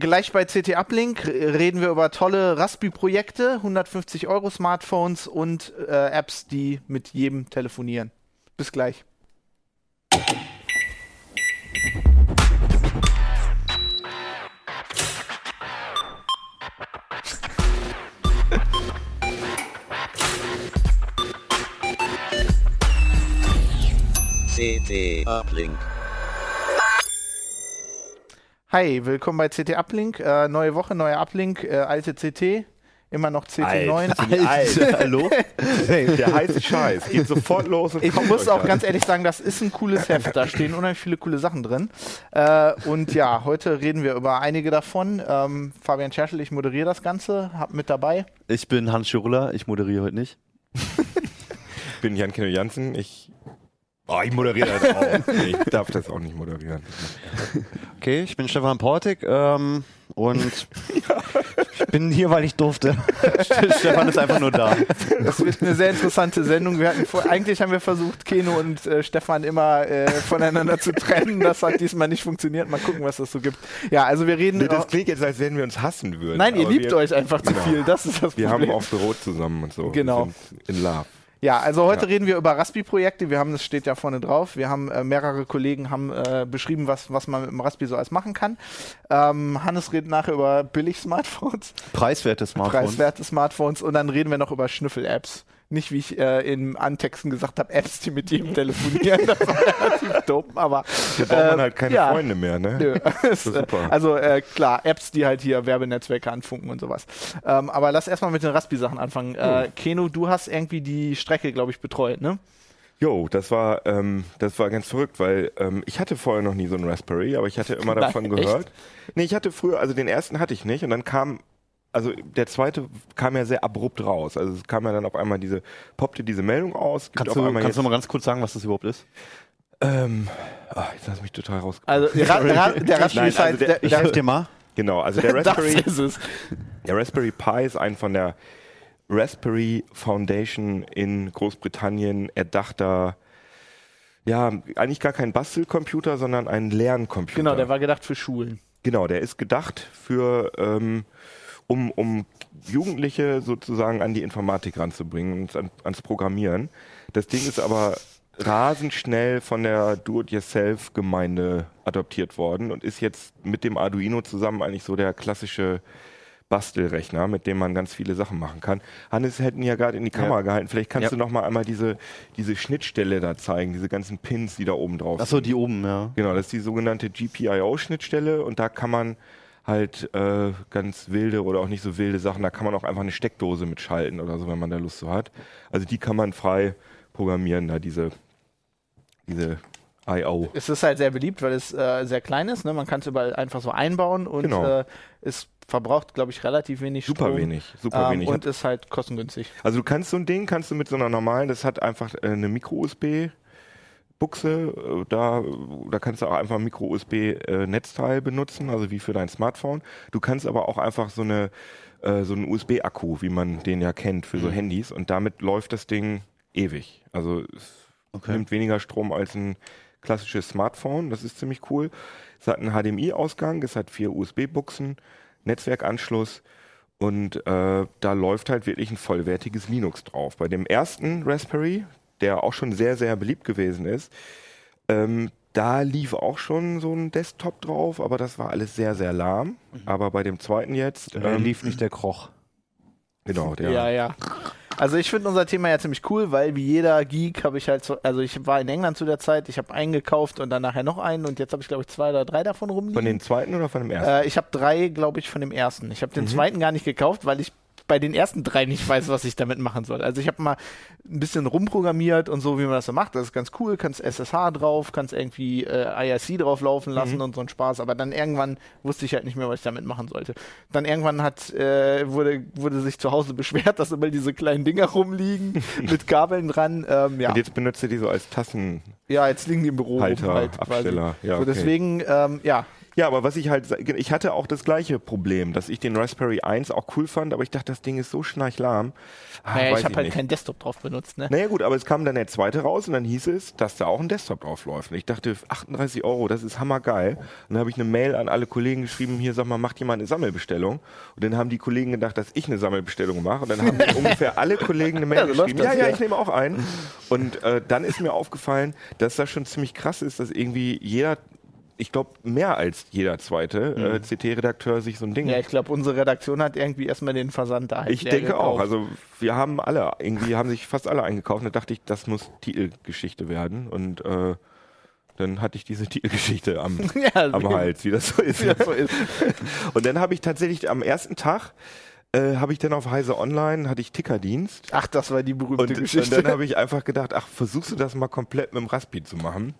Gleich bei CT Uplink reden wir über tolle Raspi-Projekte, 150 Euro Smartphones und äh, Apps, die mit jedem telefonieren. Bis gleich. CT Uplink. Hi, willkommen bei CT Uplink. Äh, neue Woche, neuer Uplink, äh, alte CT. Immer noch CT9. Alt, alt, hallo? Der heiße Scheiß. Geht sofort los. Und Ich muss auch das. ganz ehrlich sagen, das ist ein cooles Heft. Da stehen unheimlich viele coole Sachen drin. Äh, und ja, heute reden wir über einige davon. Ähm, Fabian Scherschel, ich moderiere das Ganze, hab mit dabei. Ich bin Hans Schurler, ich moderiere heute nicht. Ich bin Jan Kino Jansen. Ich. Oh, ich moderiere das auch. Nee, Ich darf das auch nicht moderieren. Okay, ich bin Stefan Portik ähm, und ich bin hier, weil ich durfte. Stefan ist einfach nur da. Das wird eine sehr interessante Sendung. Wir hatten vor, eigentlich haben wir versucht, Keno und äh, Stefan immer äh, voneinander zu trennen. Das hat diesmal nicht funktioniert. Mal gucken, was das so gibt. Ja, also wir reden. Nee, das klingt jetzt, als wenn wir uns hassen würden. nein, ihr liebt wir, euch einfach zu Genau. viel. Das ist das Wir Problem. haben auch Büro zusammen und so. Genau. Wir sind in Love. Ja, also heute Ja. reden wir über Raspi-Projekte. Wir haben, das steht ja vorne drauf. Wir haben äh, mehrere Kollegen haben äh, beschrieben, was, was man mit dem Raspi so alles machen kann. Ähm, Hannes redet nachher über Billig-Smartphones, Preiswerte Smartphones. preiswerte Smartphones und dann reden wir noch über Schnüffel-Apps. Nicht, wie ich äh, in Antexten gesagt habe, Apps, die mit jedem telefonieren. Das war relativ dumm, aber Hier braucht man äh, halt keine ja. Freunde mehr, ne? Nö. Das ist super. Also äh, klar, Apps, die halt hier Werbenetzwerke anfunken und sowas. Ähm, aber lass erstmal mit den Raspi-Sachen anfangen. Äh, Keno, du hast irgendwie die Strecke, glaube ich, betreut, ne? Jo, das war, ähm, das war ganz verrückt, weil ähm, ich hatte vorher noch nie so einen Raspberry, aber ich hatte immer Nein, davon echt? gehört. Nee, ich hatte früher, also den ersten hatte ich nicht und dann kam, also der zweite kam ja sehr abrupt raus. Also es kam ja dann auf einmal diese, poppte diese Meldung aus. gibt Kannst auf du, einmal kannst du mal ganz kurz sagen, was das überhaupt ist? ähm, ah, jetzt hast du mich total raus. Also der, Ra Ra der Nein, ist halt also der- der, Ich der, helfe dir mal. Genau, also der Raspberry, ist es. der Raspberry Pi ist ein von der Raspberry Foundation in Großbritannien erdachter, ja, eigentlich gar kein Bastelcomputer, sondern ein Lerncomputer. Genau, der war gedacht für Schulen. Genau, der ist gedacht für, ähm, um, um Jugendliche sozusagen an die Informatik ranzubringen und an, ans Programmieren. Das Ding ist aber rasend schnell von der Do-it-yourself-Gemeinde adoptiert worden und ist jetzt mit dem Arduino zusammen eigentlich so der klassische Bastelrechner, mit dem man ganz viele Sachen machen kann. Hannes hätten ja gerade in die Kamera gehalten. Vielleicht kannst Ja. du noch mal einmal diese, diese Schnittstelle da zeigen, diese ganzen Pins, die da oben drauf Achso, sind. die oben, ja. Genau, das ist die sogenannte GPIO-Schnittstelle und da kann man halt äh, ganz wilde oder auch nicht so wilde Sachen, da kann man auch einfach eine Steckdose mitschalten oder so, wenn man da Lust so hat. Also die kann man frei programmieren, da diese, diese I.O. Es ist halt sehr beliebt, weil es äh, sehr klein ist. Ne? Man kann es überall einfach so einbauen und Genau. äh, es verbraucht, glaube ich, relativ wenig Super Strom. wenig, super Ähm, wenig. und ist halt kostengünstig. Also du kannst so ein Ding, kannst du mit so einer normalen, das hat einfach äh, eine Micro-USB Buchse, äh, da, da kannst du auch einfach ein Micro-USB-Netzteil benutzen, also wie für dein Smartphone. Du kannst aber auch einfach so eine äh, so einen USB-Akku, wie man den ja kennt für so Handys und damit läuft das Ding ewig. Also es Okay. nimmt weniger Strom als ein klassisches Smartphone, das ist ziemlich cool. Es hat einen HDMI-Ausgang, es hat vier USB-Buchsen, Netzwerkanschluss und äh, da läuft halt wirklich ein vollwertiges Linux drauf. Bei dem ersten Raspberry, der auch schon sehr, sehr beliebt gewesen ist, ähm, da lief auch schon so ein Desktop drauf, aber das war alles sehr, sehr lahm. Aber bei dem zweiten jetzt, Ähm, ähm, lief nicht der Kroch. genau, der, Ja, ja. Also ich finde unser Thema ja ziemlich cool, weil wie jeder Geek habe ich halt so, also ich war in England zu der Zeit, ich habe einen gekauft und dann nachher noch einen und jetzt habe ich glaube ich zwei oder drei davon rumliegen. von den zweiten oder von dem ersten? Äh, ich habe drei, glaube ich, von dem ersten. Ich habe den zweiten gar nicht gekauft, weil ich bei den ersten drei nicht weiß, was ich damit machen soll. Also ich habe mal ein bisschen rumprogrammiert und so, wie man das so macht. Das ist ganz cool. Kannst SSH drauf, kannst irgendwie äh, IRC drauf laufen lassen und so ein Spaß. Aber dann irgendwann wusste ich halt nicht mehr, was ich damit machen sollte. Dann irgendwann hat äh, wurde wurde sich zu Hause beschwert, dass immer diese kleinen Dinger rumliegen mit Kabeln dran. Ähm, ja. Und jetzt benutzt ihr die so als Tassen. ja, jetzt liegen die im Büro Halter, rum halt. Absteller. Ja, so okay. deswegen, ähm, ja, Ja, aber was ich halt, ich hatte auch das gleiche Problem, dass ich den Raspberry 1 auch cool fand, aber ich dachte, das Ding ist so schnarchlahm. Ah, naja, ich habe halt nicht. keinen Desktop drauf benutzt, ne? Naja gut, aber es kam dann der zweite raus und dann hieß es, dass da auch ein Desktop drauf läuft. Und ich dachte, 38 Euro, das ist hammergeil. Und dann habe ich eine Mail an alle Kollegen geschrieben, hier sag mal, macht jemand eine Sammelbestellung? Und dann haben die Kollegen gedacht, dass ich eine Sammelbestellung mache. Und dann haben ungefähr alle Kollegen eine Mail Ja, geschrieben, ja, ja, ja. ich nehme auch einen. Und äh, dann ist mir aufgefallen, dass das schon ziemlich krass ist, dass irgendwie jeder, ich glaube mehr als jeder zweite Mhm. äh, CT-Redakteur sich so ein Ding Ja, ich glaube, unsere Redaktion hat irgendwie erstmal den Versand da. ich denke auch. gekauft. Also wir haben alle, irgendwie haben sich fast alle eingekauft. Und da dachte ich, das muss Titelgeschichte werden. Und äh, dann hatte ich diese Titelgeschichte am, Ja, am Hals, wie das so ist. das so ist. Und dann habe ich tatsächlich am ersten Tag äh, habe ich dann auf Heise Online hatte ich Tickerdienst. Ach, das war die berühmte Und, und Geschichte. dann habe ich einfach gedacht, ach, versuchst du das mal komplett mit dem Raspi zu machen?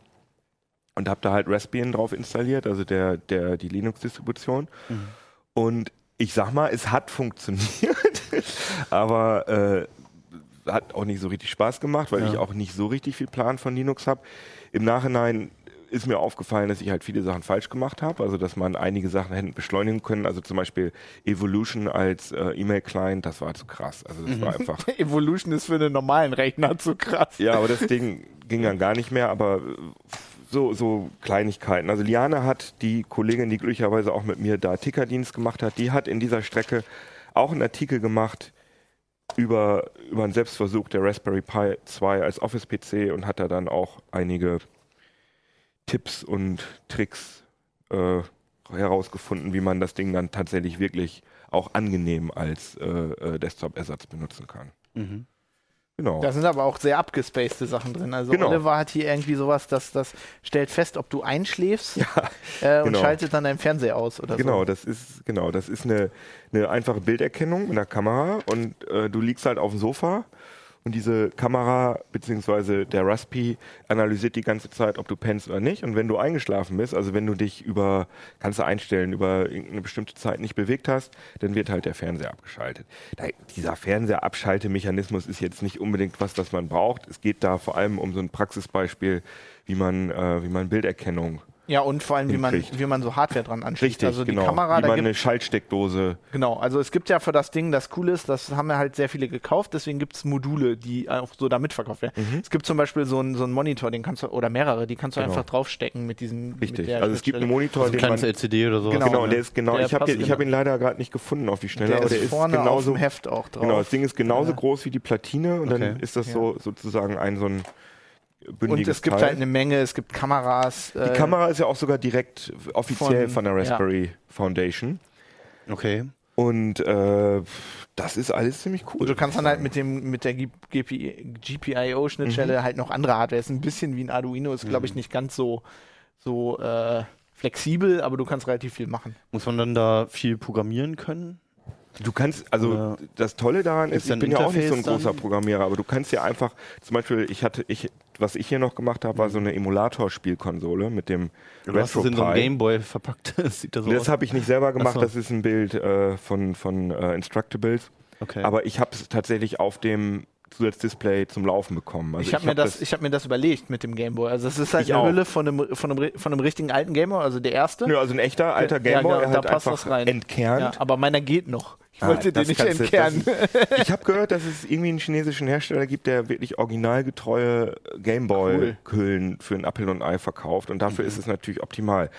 Und habe da halt Raspbian drauf installiert, also der, der, die Linux-Distribution. Mhm. Und ich sag mal, es hat funktioniert, aber äh, hat auch nicht so richtig Spaß gemacht, weil Ja. ich auch nicht so richtig viel Plan von Linux habe. Im Nachhinein ist mir aufgefallen, dass ich halt viele Sachen falsch gemacht habe, also dass man einige Sachen hätten beschleunigen können, also zum Beispiel Evolution als äh, E-Mail-Client, das war zu krass. Also das war einfach Evolution ist für einen normalen Rechner zu krass. ja, aber das Ding ging dann gar nicht mehr, aber so, so Kleinigkeiten. Also Liane hat, die Kollegin, die glücklicherweise auch mit mir da Tickerdienst gemacht hat, die hat in dieser Strecke auch einen Artikel gemacht über, über einen Selbstversuch der Raspberry Pi 2 als Office-PC und hat da dann auch einige Tipps und Tricks äh, herausgefunden, wie man das Ding dann tatsächlich wirklich auch angenehm als äh, äh, Desktop-Ersatz benutzen kann. Mhm. Genau. Da sind aber auch sehr abgespacede Sachen drin. Also Genau. Oliver hat hier irgendwie sowas, dass das stellt fest, ob du einschläfst äh, und genau. schaltet dann deinen Fernseher aus oder Genau, so. das ist genau, das ist eine, eine einfache Bilderkennung mit einer Kamera und äh, du liegst halt auf dem Sofa und diese Kamera beziehungsweise der Raspi analysiert die ganze Zeit, ob du pennst oder nicht. Und wenn du eingeschlafen bist, also wenn du dich über, kannst du einstellen, über irgendeine bestimmte Zeit nicht bewegt hast, dann wird halt der Fernseher abgeschaltet. Da, dieser Fernseherabschaltemechanismus ist jetzt nicht unbedingt was, das man braucht. Es geht da vor allem um so ein Praxisbeispiel, wie man, äh, wie man Bilderkennung Ja, und vor allem, wie man, wie man so Hardware dran anschließt. Richtig, also die genau. Kamera, wie da man gibt eine Schaltsteckdose Genau, also es gibt ja für das Ding, das cool ist, das haben ja halt sehr viele gekauft, deswegen gibt es Module, die auch so da mitverkauft werden. Mhm. Es gibt zum Beispiel so einen so einen Monitor, den kannst du, oder mehrere, die kannst du Genau. einfach draufstecken mit diesem. Mit Richtig. der Also es gibt einen Monitor, Also ein den man, kleines LCD oder so. Genau. Genau, der ist genau. Der ich habe hab genau. ihn leider gerade nicht gefunden auf die Schnelle, der aber ist der ist vorne auf genauso. dem Heft auch drauf. Genau, das Ding ist genauso Ja. groß wie die Platine und Okay. dann ist das Ja. so sozusagen ein so ein und bündiges es gibt Teil. halt eine Menge, es gibt Kameras. die äh, Kamera ist ja auch sogar direkt offiziell Von- von, der ja. Raspberry Foundation Okay. und äh, das ist alles ziemlich cool. Und du kannst dann halt mit dem mit der GPIO-Schnittstelle Mhm. halt noch andere Hardware. Ist ein bisschen wie ein Arduino, ist glaube ich nicht ganz so so äh, flexibel, aber du kannst relativ viel machen. Muss man dann da viel programmieren können? Du kannst, also Oder das Tolle daran ist, ich bin ja auch nicht so ein Interface großer? Programmierer, aber du kannst ja einfach, zum Beispiel, ich hatte, ich, was ich hier noch gemacht habe, war so eine Emulator-Spielkonsole mit dem Du hast es in so einem. Gameboy verpackt. Das sieht da so Das habe ich nicht selber gemacht, so. das ist ein Bild äh, von, von äh, Instructables. Okay. Aber ich habe es tatsächlich auf dem Zusatzdisplay zum Laufen bekommen. Also ich habe mir hab das, ich habe mir das überlegt mit dem Gameboy. Also es ist halt Ich eine auch. Hülle von einem, von einem, von einem richtigen alten Gameboy, also der erste. Nö, also ein echter alter Ja, Gameboy, er da halt passt einfach das rein. entkernt. Ja, aber meiner geht noch. Ich Ah, wollte den das nicht entkernen. das- Ich habe gehört, dass es irgendwie einen chinesischen Hersteller gibt, der wirklich originalgetreue Gameboy-Hüllen für ein Apple und ein Ei verkauft und dafür ist es natürlich optimal.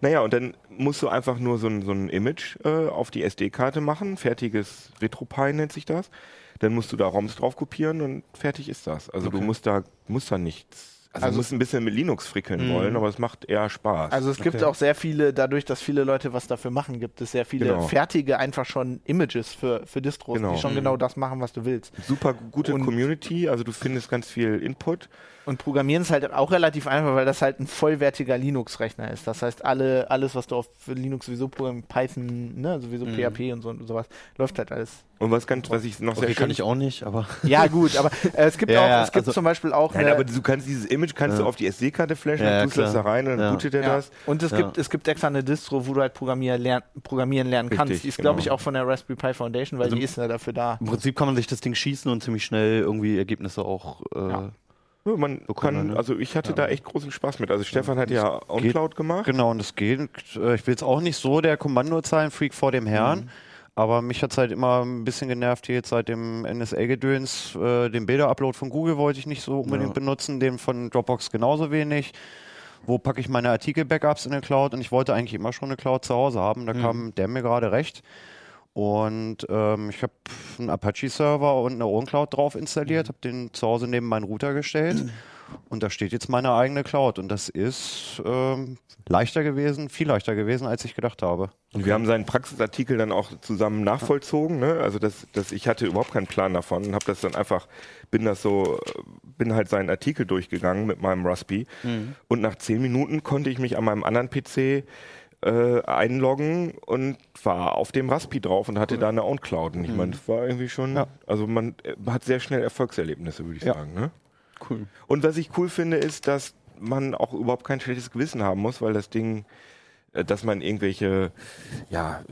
Naja, und dann musst du einfach nur so ein, so ein Image äh, auf die SD-Karte machen, fertiges RetroPie nennt sich das. Dann musst du da ROMs drauf kopieren und fertig ist das. Also du Okay. musst da, musst da nichts. Also, Also- du musst ein bisschen mit Linux frickeln Mhm. wollen, aber es macht eher Spaß. Also es gibt Okay. auch sehr viele, dadurch, dass viele Leute was dafür machen, gibt es sehr viele Genau. fertige, einfach schon Images für, für Distros, Genau. die schon Mhm. genau das machen, was du willst. Super gute Und- Community, also du findest ganz viel Input. Und Programmieren ist halt auch relativ einfach, weil das halt ein vollwertiger Linux-Rechner ist. Das heißt, alle, alles, was du auf Linux sowieso programmierst, Python, ne, sowieso Mhm. PHP und so und sowas, läuft halt alles. Und was ganz, was ich noch sehr okay, schön kann ich auch nicht, aber Ja, gut, aber äh, es gibt Ja, auch, ja, es gibt also- zum Beispiel auch Nein, eine, aber du kannst dieses Image kannst Ja. du auf die SD-Karte flashen, Ja, dann tust du das da rein und dann Ja. bootet er Ja. das. Und es Ja. gibt, es gibt extra eine Distro, wo du halt programmieren, lern, programmieren lernen kannst. Richtig, Die ist, glaube ich, genau. auch von der Raspberry Pi Foundation, weil Also- die ist ja dafür da. im Prinzip kann man sich das Ding schießen und ziemlich schnell irgendwie Ergebnisse auch äh, man kann, ne? also ich hatte da echt großen Spaß mit. Also Stefan hat ja OnCloud gemacht. Genau, und das geht. Äh, Ich will jetzt auch nicht so der Kommandozeilen-Freak vor dem Herrn, Mhm. aber mich hat es halt immer ein bisschen genervt hier jetzt seit dem NSA-Gedöns. Äh, den Bilder-Upload von Google wollte ich nicht so unbedingt benutzen, den von Dropbox genauso wenig. Wo packe ich meine Artikel-Backups in der Cloud? Und ich wollte eigentlich immer schon eine Cloud zu Hause haben. Mhm. Da kam der mir gerade recht. Und ähm, ich habe einen Apache-Server und eine OwnCloud drauf installiert, habe den zu Hause neben meinen Router gestellt und da steht jetzt meine eigene Cloud und das ist ähm, leichter gewesen, viel leichter gewesen, als ich gedacht habe. Und wir haben seinen Praxisartikel dann auch zusammen nachvollzogen. Ne? Also das, das, ich hatte überhaupt keinen Plan davon und habe das dann einfach, bin das so, bin halt seinen Artikel durchgegangen mit meinem Raspi. Und nach zehn Minuten konnte ich mich an meinem anderen PC äh, einloggen und war auf dem Raspi drauf und hatte da eine OwnCloud. Und ich meine, das war irgendwie schon, Ja. also man äh, hat sehr schnell Erfolgserlebnisse, würde ich Ja. sagen. Ne? Cool. Und was ich cool finde, ist, dass man auch überhaupt kein schlechtes Gewissen haben muss, weil das Ding, äh, dass man irgendwelche, ja,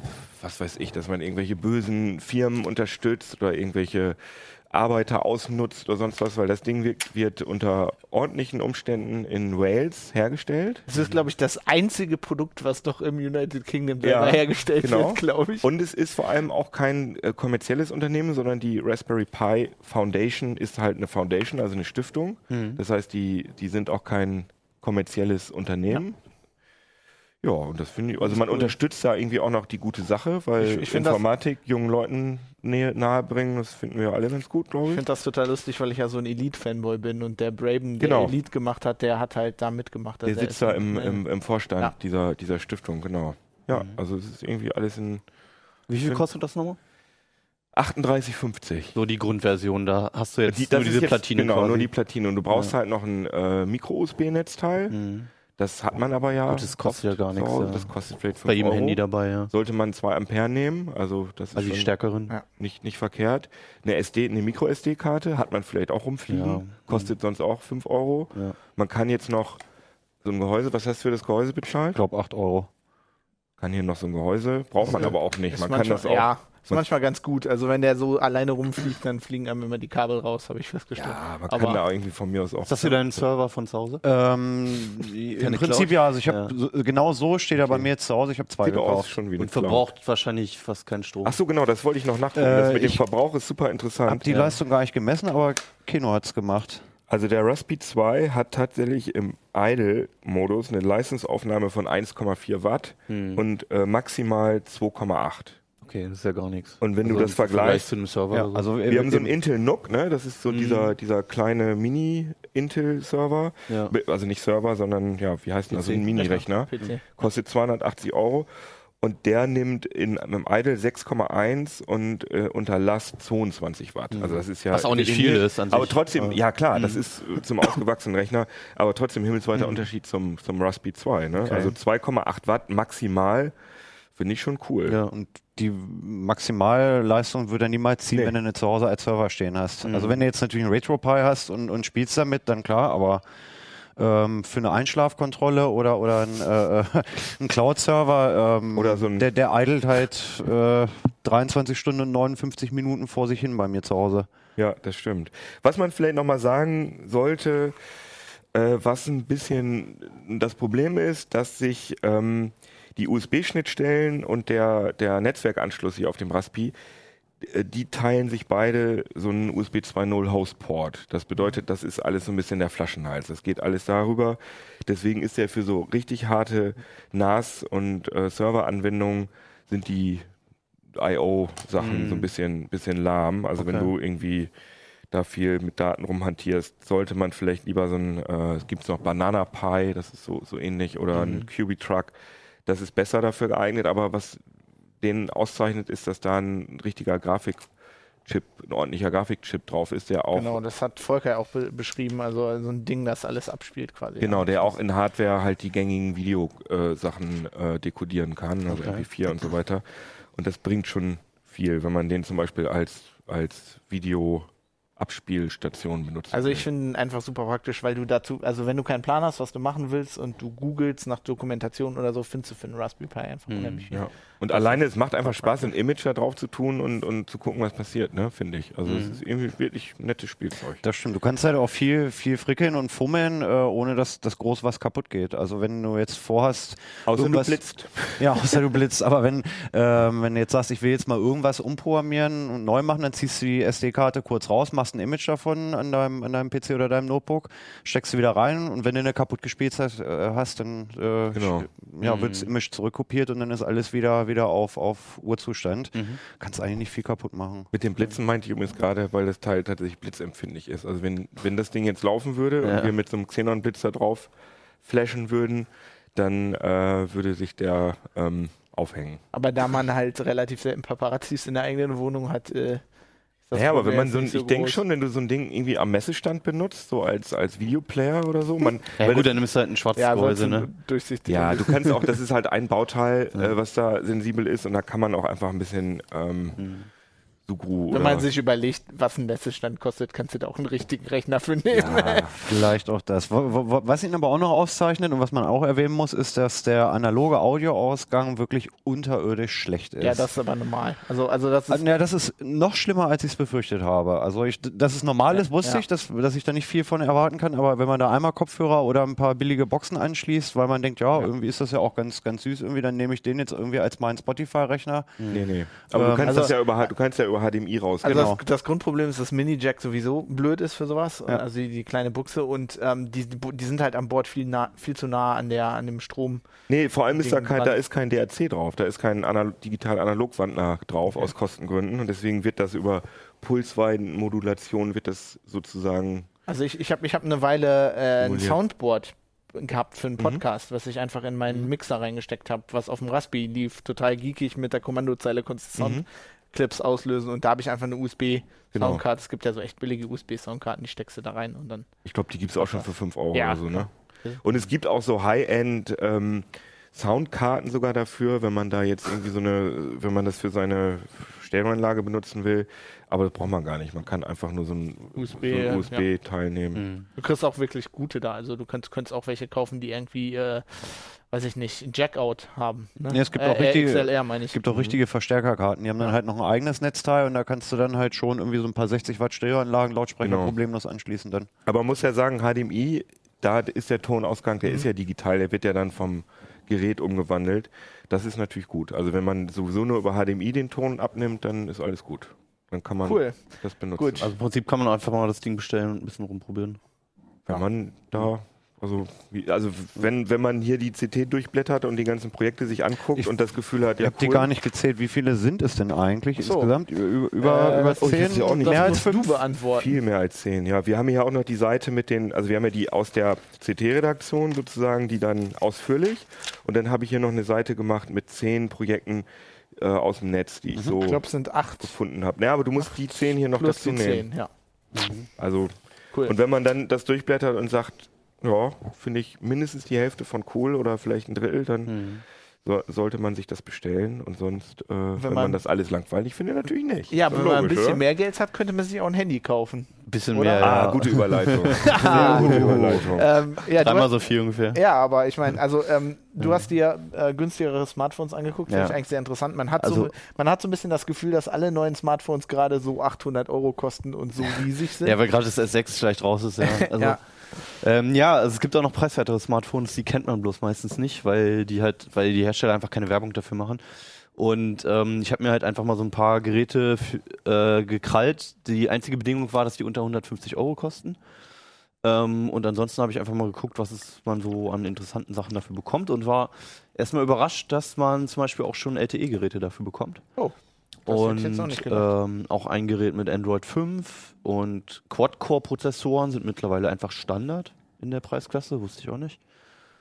was weiß ich, dass man irgendwelche bösen Firmen unterstützt oder irgendwelche Arbeiter ausnutzt oder sonst was, weil das Ding wird, wird unter ordentlichen Umständen in Wales hergestellt. Das ist, glaube ich, das einzige Produkt, was doch im United Kingdom Ja, hergestellt genau. wird, glaube ich. Und es ist vor allem auch kein äh, kommerzielles Unternehmen, sondern die Raspberry Pi Foundation ist halt eine Foundation, also eine Stiftung. Das heißt, die, die sind auch kein kommerzielles Unternehmen. Ja, und das finde ich, also man unterstützt da irgendwie auch noch die gute Sache, weil Ich- ich find das- Informatik jungen Leuten nähe, nahe bringen, das finden wir alle ganz gut, glaube Ich ich. finde das total lustig, weil ich ja so ein Elite-Fanboy bin und der Braben, der Genau. Elite gemacht hat, der hat halt da mitgemacht. Der Also sitzt ist da im, im, im Vorstand Ja. dieser, dieser Stiftung, genau. Ja, also es ist irgendwie alles in Wie viel kostet das nochmal? 38,50. So die Grundversion, da hast du jetzt Die, nur diese jetzt, Platine genau, quasi. nur die Platine. Und du brauchst halt noch ein äh, Micro-USB-Netzteil. Mhm. Das hat man aber ja. Gut, das kostet ja gar nichts, So, ja. Das kostet vielleicht 5 Bei jedem Euro. Handy dabei, ja. Sollte man 2 Ampere nehmen, also das ist Also die stärkeren. Ja. nicht, nicht verkehrt. Eine SD, eine Micro-SD-Karte hat man vielleicht auch rumfliegen, Ja. kostet sonst auch 5 Euro. Ja. Man kann jetzt noch so ein Gehäuse, was hast du für das Gehäuse Ich bezahlt? glaube 8 Euro. Kann hier noch so ein Gehäuse, braucht man aber auch nicht. Man kann das auch. Ja, ist man- manchmal ganz gut. Also wenn der so alleine rumfliegt, dann fliegen einem immer die Kabel raus, habe ich festgestellt. Ja, man Aber- kann da irgendwie von mir aus auch. Ist das wieder ein Server von zu Hause? Ähm, Im Prinzip Cloud? ja, also ich habe Ja. so, genau so steht er bei mir jetzt zu Hause. Ich habe zwei Sieht gekauft. schon wie eine Und Cloud. verbraucht wahrscheinlich fast keinen Strom. Ach so, genau, das wollte ich noch nachgucken. Äh, das mit dem ich- Verbrauch ist super Hab interessant. die Leistung gar nicht gemessen, aber Keno hat's gemacht. Also der Raspi 2 hat tatsächlich im Idle-Modus eine Leistungsaufnahme von 1,4 Watt Hm. und äh, maximal 2,8. Okay, das ist ja gar nichts. Und wenn du Also das im Vergleich vergleichst- zu einem Server Ja, also Wir haben so einen im, Intel NUC, ne? das ist so Mhm. dieser, dieser kleine Mini-Intel-Server. Ja. Also nicht Server, sondern, ja, wie heißt denn das? Also ein Mini-Rechner. PC. Kostet 280 Euro. Und der nimmt in einem Idle 6,1 und äh, unter Last 22 Watt. Also das ist ja Mhm. Was auch nicht viel ist an Aber sich. trotzdem, ja klar, das ist äh, zum ausgewachsenen Rechner, aber trotzdem himmelweiter Mhm. Unterschied zum, zum Raspi 2. Ne? Also 2,8 Watt maximal finde ich schon cool. Ja. und die Maximalleistung würde er niemals ziehen, Nee. wenn du eine zu Hause als Server stehen hast. Mhm. Also wenn du jetzt natürlich einen RetroPie hast und, und spielst damit, dann klar, aber ähm, für eine Einschlafkontrolle oder, oder ein, äh, äh, ein Cloud-Server, ähm, Oder so ein- der, der idelt halt äh, 23 Stunden und 59 Minuten vor sich hin bei mir zu Hause. Ja, das stimmt. Was man vielleicht nochmal sagen sollte, äh, was ein bisschen das Problem ist, dass sich ähm, die USB-Schnittstellen und der, der Netzwerkanschluss hier auf dem Raspi, äh, die teilen sich beide so einen USB 2.0 Hostport. Das bedeutet, das ist alles so ein bisschen der Flaschenhals. Das geht alles darüber. Deswegen ist der für so richtig harte NAS- und äh, Serveranwendungen sind die IO-Sachen so ein bisschen, bisschen lahm. Also wenn Okay. du irgendwie da viel mit Daten rumhantierst, sollte man vielleicht lieber so ein, äh, es gibt noch Banana Pi, das ist so, so ähnlich, oder ein QB Truck. Das ist besser dafür geeignet, aber was den auszeichnet, ist, dass da ein richtiger Grafikchip, ein ordentlicher Grafikchip drauf ist, der auch Genau, das hat Volker auch be beschrieben. Also so ein Ding, das alles abspielt quasi. Genau, der auch in Hardware halt die gängigen Videosachen äh, dekodieren kann, also Okay. MP4 und so weiter. Und das bringt schon viel, wenn man den zum Beispiel als, als Abspielstation benutzen. Also ich finde einfach super praktisch, weil du dazu, also wenn du keinen Plan hast, was du machen willst und du googelst nach Dokumentation oder so, findest du für einen Raspberry Pi einfach Mhm. unheimlich viel. Ja. Und alleine, es macht einfach Spaß, ein Image da drauf zu tun und, und zu gucken, was passiert, ne, finde ich. Also es ist irgendwie wirklich nettes Spielzeug. Das stimmt. Du kannst halt auch viel, viel frickeln und fummeln, äh, ohne dass, dass groß was kaputt geht. Also wenn du jetzt vorhast, Außer du irgendwas- blitzt. Ja, außer du blitzt. Aber wenn, ähm, wenn du jetzt sagst, ich will jetzt mal irgendwas umprogrammieren und neu machen, dann ziehst du die SD-Karte kurz raus, machst ein Image davon an deinem, an deinem PC oder deinem Notebook, steckst du wieder rein und wenn du eine kaputt gespielt hast, äh, hast dann äh, Genau. ja, wird das Image zurückkopiert und dann ist alles wieder, wieder auf, auf Urzustand. Kannst eigentlich nicht viel kaputt machen. Mit dem Blitzen meinte ich übrigens gerade, weil das Teil tatsächlich blitzempfindlich ist. Also wenn, wenn das Ding jetzt laufen würde Ja. und wir mit so einem Xenon-Blitz da drauf flashen würden, dann äh, würde sich der ähm, aufhängen. Aber da man halt relativ selten Paparazzis in der eigenen Wohnung hat, äh, ist das Ja, aber wenn man so ein, nicht ich denke schon, wenn du so ein Ding irgendwie am Messestand benutzt, so als, als Videoplayer oder so, man, Ja, weil gut, dann nimmst du halt ein schwarzes ja, Gehäuse, ne? durchsichtig. ja, du kannst auch, das ist halt ein Bauteil, äh, was da sensibel ist und da kann man auch einfach ein bisschen ähm, Sugru Wenn oder man sich überlegt, was ein Messestand kostet, kannst du da auch einen richtigen Rechner für nehmen. Ja, vielleicht auch das. Was ihn aber auch noch auszeichnet und was man auch erwähnen muss, ist, dass der analoge Audioausgang wirklich unterirdisch schlecht ist. Ja, das ist aber normal. Also, also das ist Ah, Ja, das ist noch schlimmer, als ich es befürchtet habe. Also, ich, dass es normal ist, wusste Ja. ich, dass, dass ich da nicht viel von erwarten kann. Aber wenn man da einmal Kopfhörer oder ein paar billige Boxen anschließt, weil man denkt, ja, irgendwie ist das ja auch ganz, ganz süß, irgendwie, dann nehme ich den jetzt irgendwie als meinen Spotify-Rechner. Nee, nee. Aber du Ähm, kannst also- das ja über, du kannst ja über HDMI raus. Also Genau. das, das Grundproblem ist, dass Mini-Jack sowieso blöd ist für sowas. Ja. Also die, die kleine Buchse und ähm, die, die, sind halt an Bord viel, nah, viel zu nah an, der, an dem Strom. Nee, vor allem ist da kein, da ist kein DRC drauf, da ist kein Anal digital-analog-Wandler drauf aus Kostengründen und deswegen wird das über Pulsweidenmodulation wird das sozusagen Also ich, ich habe ich hab eine Weile äh, ein. Soundboard gehabt für einen Podcast, was ich einfach in meinen Mixer reingesteckt habe, was auf dem Raspberry lief, total geekig mit der Kommandozeile konntest du Soundclips auslösen und da habe ich einfach eine USB Genau. Soundcard. Es gibt ja so echt billige USB Soundkarten, die steckst du da rein und dann Ich glaube, die gibt es auch schon für 5 Euro Ja. oder so, ne? Und es gibt auch so High-End ähm, Soundkarten sogar dafür, wenn man da jetzt irgendwie so eine, wenn man das für seine Stereoanlage benutzen will. Aber das braucht man gar nicht. Man kann einfach nur so ein USB, so ein ja. USB-Teil nehmen. Mhm. Du kriegst auch wirklich gute da. Also du könntest, könntest auch welche kaufen, die irgendwie, äh, weiß ich nicht, ein Jackout haben. Ne? Ja, es gibt äh, auch richtige- XLR meine ich. Gibt auch richtige Verstärkerkarten. Die haben dann halt noch ein eigenes Netzteil und da kannst du dann halt schon irgendwie so ein paar 60 Watt Stereoanlagen, Lautsprecher Genau. problemlos anschließen dann. Aber man muss ja sagen, HDMI, da ist der Tonausgang, der ist ja digital, der wird ja dann vom Gerät umgewandelt. Das ist natürlich gut. Also wenn man sowieso nur über HDMI den Ton abnimmt, dann ist alles gut. Dann kann man Cool. das benutzen. Gut. Also im Prinzip kann man einfach mal das Ding bestellen und ein bisschen rumprobieren. Wenn man da, also, wie, also wenn, wenn man hier die CT durchblättert und die ganzen Projekte sich anguckt Ich- und das Gefühl hat, Ich ja, habe die gar nicht gezählt. Wie viele sind es denn eigentlich so. insgesamt? Über, über, Äh, über oh, ich zehn? weiß ja auch nicht. das Mehr als fünf? du beantworten. Viel mehr als zehn, ja. Wir haben hier auch noch die Seite mit den, also wir haben ja die aus der CT-Redaktion sozusagen, die dann ausführlich. Und dann habe ich hier noch eine Seite gemacht mit zehn Projekten äh, aus dem Netz, die ich so Ich glaube, es sind acht gefunden habe. Ja, aber du musst die zehn hier noch plus dazu die nehmen. zehn. Ja, Also, cool. und wenn man dann das durchblättert und sagt, ja, finde ich mindestens die Hälfte von cool oder vielleicht ein Drittel, dann Mhm. so, sollte man sich das bestellen und sonst, äh, wenn, man, man- das alles langweilig findet, natürlich nicht. ja, wenn man ein bisschen oder? mehr Geld hat, könnte man sich auch ein Handy kaufen. Bisschen Oder? mehr, Ah, ja. gute Überleitung. Sehr gute Überleitung. Ähm, ja, du Dreimal hast, so viel ungefähr. ja, aber ich meine, also ähm, du hast dir äh, günstigere Smartphones angeguckt, finde Ja. ich eigentlich sehr interessant. Man hat, Also- so, man hat so ein bisschen das Gefühl, dass alle neuen Smartphones gerade so 800 Euro kosten und so riesig sind. Ja, weil gerade das S6 vielleicht raus ist, ja. Also, Ja. Ja. Ähm, ja, also es gibt auch noch preiswertere Smartphones, die kennt man bloß meistens nicht, weil die halt, weil die Hersteller einfach keine Werbung dafür machen. Und ähm, ich habe mir halt einfach mal so ein paar Geräte äh, gekrallt. Die einzige Bedingung war, dass die unter 150 Euro kosten. Ähm, und ansonsten habe ich einfach mal geguckt, was es, man so an interessanten Sachen dafür bekommt und war erstmal überrascht, dass man zum Beispiel auch schon LTE-Geräte dafür bekommt. Oh, und ähm, auch ein Gerät mit Android 5 und Quad-Core-Prozessoren sind mittlerweile einfach Standard in der Preisklasse, wusste ich auch nicht.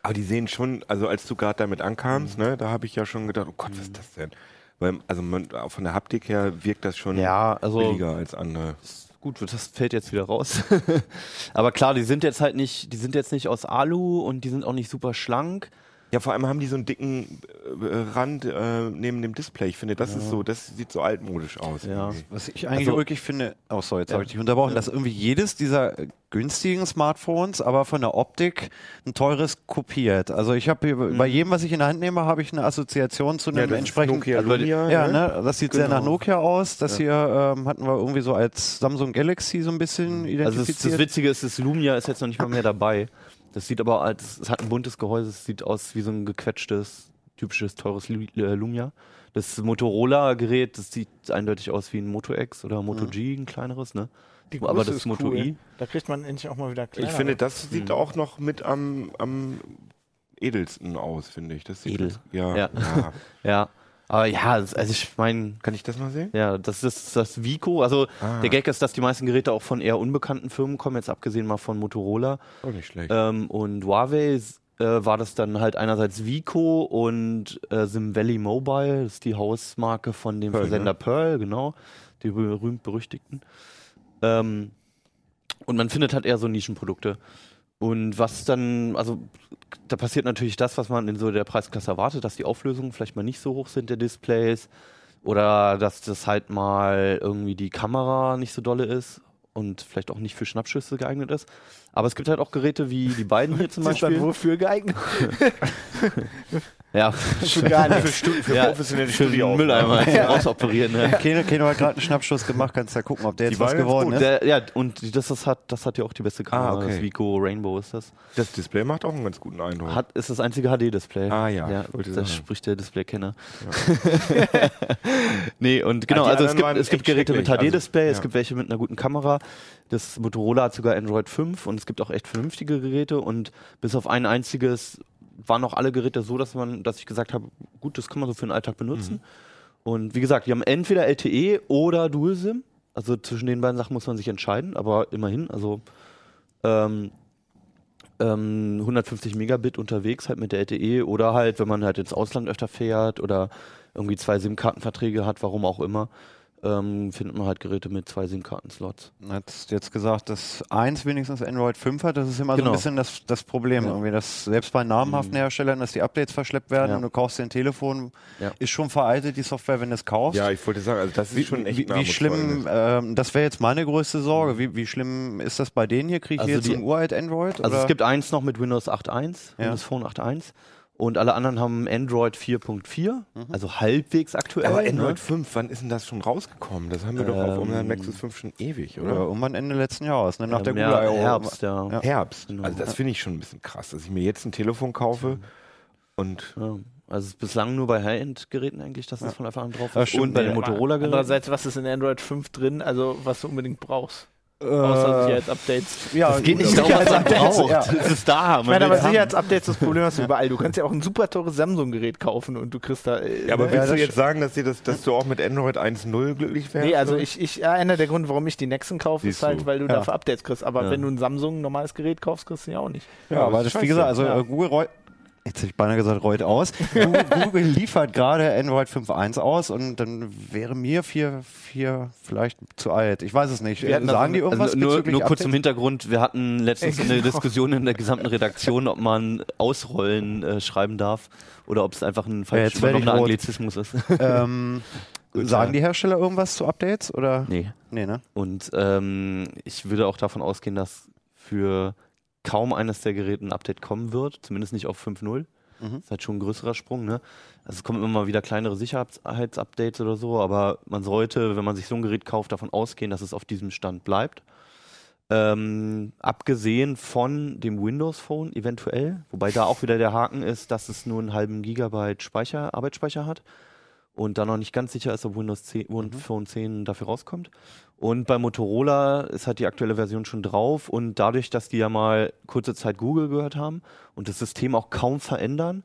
Aber die sehen schon, also als du gerade damit Mhm. ankamst, ne, da habe ich ja schon gedacht, oh Gott, was ist das denn? Weil, also man, auch von der Haptik her wirkt das schon Ja, also billiger als andere. gut, das fällt jetzt wieder raus. Aber klar, die sind jetzt halt nicht, die sind jetzt nicht aus Alu und die sind auch nicht super schlank. Ja, vor allem haben die so einen dicken äh, Rand äh, neben dem Display. Ich finde, das ist so, das sieht so altmodisch aus. Ja. irgendwie. Was ich eigentlich Also- wirklich finde, oh sorry, jetzt Ja. habe ich dich unterbrochen, dass irgendwie jedes dieser äh, günstigen Smartphones, aber von der Optik ein teures kopiert. Also ich habe bei jedem, was ich in der Hand nehme, habe ich eine Assoziation zu Ja, einem ist entsprechenden Nokia also Lumia, Ja, ne? ne? Das sieht sehr Genau. nach Nokia aus. Das hier ähm, hatten wir irgendwie so als Samsung Galaxy so ein bisschen Also das, identifiziert. das Witzige ist, das Lumia ist jetzt noch nicht mal mehr dabei. Das sieht aber als, es hat ein buntes Gehäuse, es sieht aus wie so ein gequetschtes, typisches teures äh, Lumia. Das Motorola-Gerät, das sieht eindeutig aus wie ein Moto X oder Moto G, ein kleineres, ne? Die Aber das ist Moto cool. i. Da kriegt man endlich auch mal wieder kleiner. Ich finde, das sieht Mhm. auch noch mit am, am edelsten aus, finde ich. Das sieht Edel. Ja, Ja. ja. Ja. Aber ja, das- also ich meine, Kann ich das mal sehen? ja, das ist das Vico. Also Ah. der Gag ist, dass die meisten Geräte auch von eher unbekannten Firmen kommen, jetzt abgesehen mal von Motorola. Auch nicht schlecht. Ähm, und Huawei äh, war das dann halt einerseits Vico und äh, Sim Valley Mobile, das ist die Hausmarke von dem Pearl, Versender ne? Pearl, genau, die berühmt-berüchtigten. Ähm, und man findet halt eher so Nischenprodukte. Und was dann, also da passiert natürlich das, was man in so der Preisklasse erwartet, dass die Auflösungen vielleicht mal nicht so hoch sind der Displays oder dass das halt mal irgendwie die Kamera nicht so dolle ist und vielleicht auch nicht für Schnappschüsse geeignet ist. Aber es gibt halt auch Geräte wie die beiden hier zum ist dann Beispiel. wofür geeignet? Ja, Für gar nichts. Stunden für ja, professionelle für den Studioaufnahmen. Mülleimer ja. rausoperieren. Ne? Keno, Keno hat gerade einen Schnappschuss gemacht, kannst ja gucken, ob der jetzt Die was geworden ist. Der, ja, und das, das, hat, das hat ja auch die beste Kamera. Ah, okay. Das Vico Rainbow ist das. Das Display macht auch einen ganz guten Eindruck. Hat, ist das einzige HD-Display. Ah, ja, ja das sagen. spricht der Display-Kenner. nee, und genau, Ah, also es gibt, es gibt Geräte mit. HD-Display, Also, es ja. gibt welche mit einer guten Kamera. Das Motorola hat sogar Android 5 und es gibt auch echt vernünftige Geräte und bis auf ein einziges waren auch alle Geräte so, dass man, dass ich gesagt habe, gut, das kann man so für den Alltag benutzen. Mhm. Und wie gesagt, die haben entweder LTE oder Dual-SIM. Also zwischen den beiden Sachen muss man sich entscheiden, aber immerhin, also ähm, ähm, 150 Megabit unterwegs halt mit der LTE oder halt, wenn man halt ins Ausland öfter fährt oder irgendwie zwei SIM-Kartenverträge hat, warum auch immer, ähm, findet man halt Geräte mit zwei SIM-Karten-Slots. hat jetzt gesagt, dass eins wenigstens Android 5 hat. Das ist immer so Genau. ein bisschen das, das Problem. Ja. Irgendwie, dass selbst bei namhaften Herstellern, dass die Updates verschleppt werden Ja. und du kaufst dir ein Telefon, Ja. ist schon veraltet, die Software, wenn du es kaufst. Ja, ich wollte sagen, also das ist schon echt wie, wie schlimm, ähm, das wäre jetzt meine größte Sorge. Wie, wie schlimm ist das bei denen hier? Kriege ich Also jetzt die- ein uralt Android? Also oder? es gibt eins noch mit Windows 8.1, Ja. Windows Phone 8.1 und alle anderen haben Android 4.4, also halbwegs aktuell. Aber ne? Android 5, wann ist denn das schon rausgekommen? Das haben wir doch auf Ähm, unserem Nexus 5 schon ewig, oder oder? irgendwann Ende letzten Jahres, ne? nach der Ähm, Google ja, I.O. Herbst, ja. Ja. Herbst. Genau. Also das finde ich schon ein bisschen krass, dass ich mir jetzt ein Telefon kaufe und Ja. Also es ist bislang nur bei High-End-Geräten eigentlich, dass das von Anfang an drauf Ja, ist. stimmt. und bei den Ja. Motorola-Geräten. Andererseits, was ist in Android 5 drin, also was du unbedingt brauchst? Außer Äh, Sicherheitsupdates. ja, Es geht nicht darum, was man Sicherheitsupdates, braucht. ja. Es ist da. Ich meine, aber. Sicherheitsupdates, das Problem hast du überall. Du kannst ja auch ein super teures Samsung-Gerät kaufen und du kriegst da. Äh, Ja, aber ne? willst Ja, du jetzt sagen, dass, dir das, dass du auch mit Android 1.0 glücklich wärst? Nee, also ich, ich, ja, einer der Gründe, warum ich die Nexen kaufe, ist Siehst halt, du. weil du Ja. dafür Updates kriegst. Aber Ja. wenn du ein Samsung normales Gerät kaufst, kriegst du ja auch nicht. Ja, aber das, wie gesagt, also Ja. äh, Google jetzt hätte ich beinahe gesagt, reut aus. Google, liefert gerade Android 5.1 aus und dann wäre mir 4, 4 vielleicht zu alt. Ich weiß es nicht. Äh, Sagen das- die irgendwas Also nur, nur kurz zum Updates? Hintergrund, wir hatten letztens eine Diskussion in der gesamten Redaktion, ob man Ausrollen äh, schreiben darf oder ob es einfach ein falsch ich übernommener. Anglizismus ist. Ähm, sagen die Hersteller irgendwas zu Updates? Oder? nee. Nee, ne? Und ähm, ich würde auch davon ausgehen, dass für kaum eines der Geräte ein Update kommen wird, zumindest nicht auf 5.0. Mhm. Das ist halt schon ein größerer Sprung, ne? Also es kommen immer mal wieder kleinere Sicherheitsupdates oder so, aber man sollte, wenn man sich so ein Gerät kauft, davon ausgehen, dass es auf diesem Stand bleibt. Ähm, abgesehen von dem Windows Phone eventuell, wobei da auch wieder der Haken ist, dass es nur einen halben Gigabyte Speicher, Arbeitsspeicher hat und da noch nicht ganz sicher ist, ob Windows 10, Win- Phone 10 dafür rauskommt. Und bei Motorola ist halt die aktuelle Version schon drauf und dadurch, dass die ja mal kurze Zeit Google gehört haben und das System auch kaum verändern,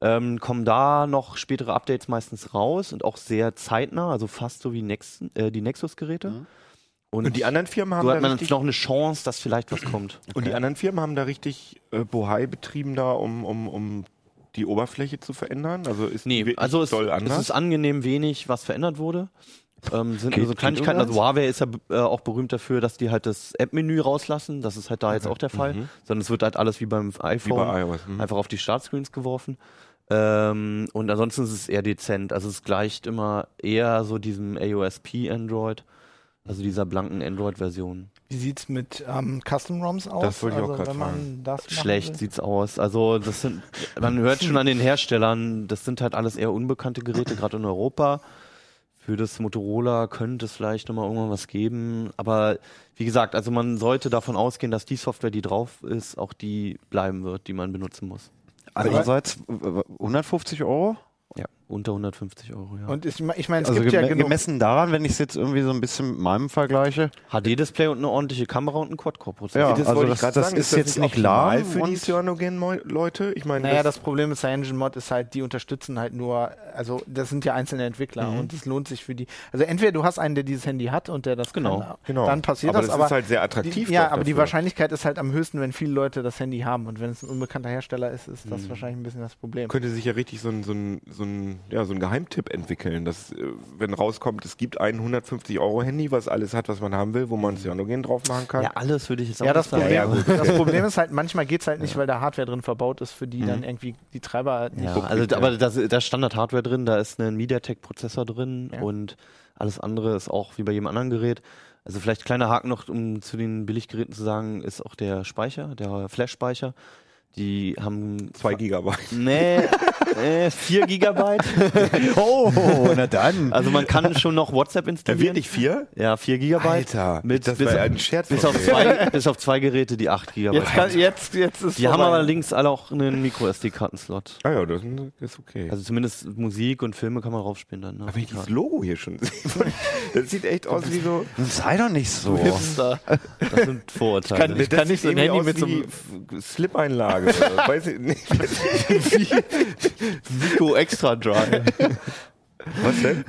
ähm, kommen da noch spätere Updates meistens raus und auch sehr zeitnah, also fast so wie Nex äh, die Nexus-Geräte. Und, Und die anderen Firmen haben so da hat man richtig, noch eine Chance, dass vielleicht was kommt. und die anderen Firmen haben da richtig äh, Bohai betrieben da, um, um, um die Oberfläche zu verändern. Also ist Nee, also es, doll es anders. ist angenehm wenig, was verändert wurde. ähm, sind Geht- nur so geht Kleinigkeiten. Also Huawei ist ja äh, auch berühmt dafür, dass die halt das App-Menü rauslassen. Das ist halt da jetzt auch der Fall. Sondern es wird halt alles wie beim Wie iPhone bei iOS. Mhm. einfach auf die Startscreens geworfen. Ähm, und ansonsten ist es eher dezent. Also es gleicht immer eher so diesem AOSP Android, also dieser blanken Android-Version. Wie sieht's mit ähm, Custom ROMs aus? Das wollte ich auch also, wenn man fragen. Schlecht will? sieht's aus. Also das sind, man hört schon an den Herstellern, das sind halt alles eher unbekannte Geräte, gerade in Europa. Für das Motorola könnte es vielleicht nochmal irgendwann was geben. Aber wie gesagt, also man sollte davon ausgehen, dass die Software, die drauf ist, auch die bleiben wird, die man benutzen muss. Andererseits äh, 150 Euro? Ja, unter 150 Euro, ja. Und ich, ich meine, es Also gibt ja genug. gemessen daran, wenn ich es jetzt irgendwie so ein bisschen mit meinem vergleiche. HD-Display und eine ordentliche Kamera und ein Quad-Core-Prozessor. Ja, das also wollte das- ich gerade das sagen. ist ist jetzt nicht lahm für die Cyanogen-Leute? Ich meine, Naja, das Problem mit CyanogenMod ist halt, die unterstützen halt nur, also das sind ja einzelne Entwickler Mhm. und es lohnt sich für die. Also entweder du hast einen, der dieses Handy hat und der das Genau, kann, genau. dann passiert aber das, das aber ist halt sehr attraktiv. die, ja, aber die dafür. Wahrscheinlichkeit ist halt am höchsten, wenn viele Leute das Handy haben und wenn es ein unbekannter Hersteller ist, ist Mhm. das wahrscheinlich ein bisschen das Problem. könnte sich ja richtig so ein, so ein, so ein, ja, so ein Geheimtipp entwickeln, dass, äh, wenn rauskommt, es gibt ein 150-Euro-Handy, was alles hat, was man haben will, wo man Cyanogen drauf machen kann. Ja, alles würde ich jetzt auch Ja, das sagen. Problem, Ja, gut. das Problem ist halt, manchmal geht es halt nicht, weil da Hardware drin verbaut ist, für die dann irgendwie die Treiber halt nicht Ja, also, ja. aber da ist Standard-Hardware drin, da ist ein MediaTek-Prozessor drin Ja. und alles andere ist auch wie bei jedem anderen Gerät. Also vielleicht kleiner Haken noch, um zu den Billiggeräten zu sagen, ist auch der Speicher, der Flash-Speicher. Die haben Zwei Gigabyte. Nee, äh, 4 Gigabyte. Oh, na dann. Also man kann schon noch WhatsApp Da installieren. wird nicht vier? Ja, 4 Gigabyte. Alter, Mit, das bis, war ein Scherz. bis, auf zwei, bis auf zwei Geräte, die 8 Gigabyte Jetzt, kann, haben. jetzt, jetzt ist Die haben vorbei. allerdings alle auch einen Micro-SD-Karten-Slot. Ah ja, das ist okay. Also zumindest Musik und Filme kann man raufspielen dann. Ne? aber wenn ich dieses Logo hier schon sehe, das sieht echt aus wie so. Sei doch nicht so. Hipster. Das sind Vorurteile. kann- Ich das nicht so ein Handy mit so einem- Slip-Einlage. oder so. Weiß ich nicht. Vico Extra Drive. Was denn?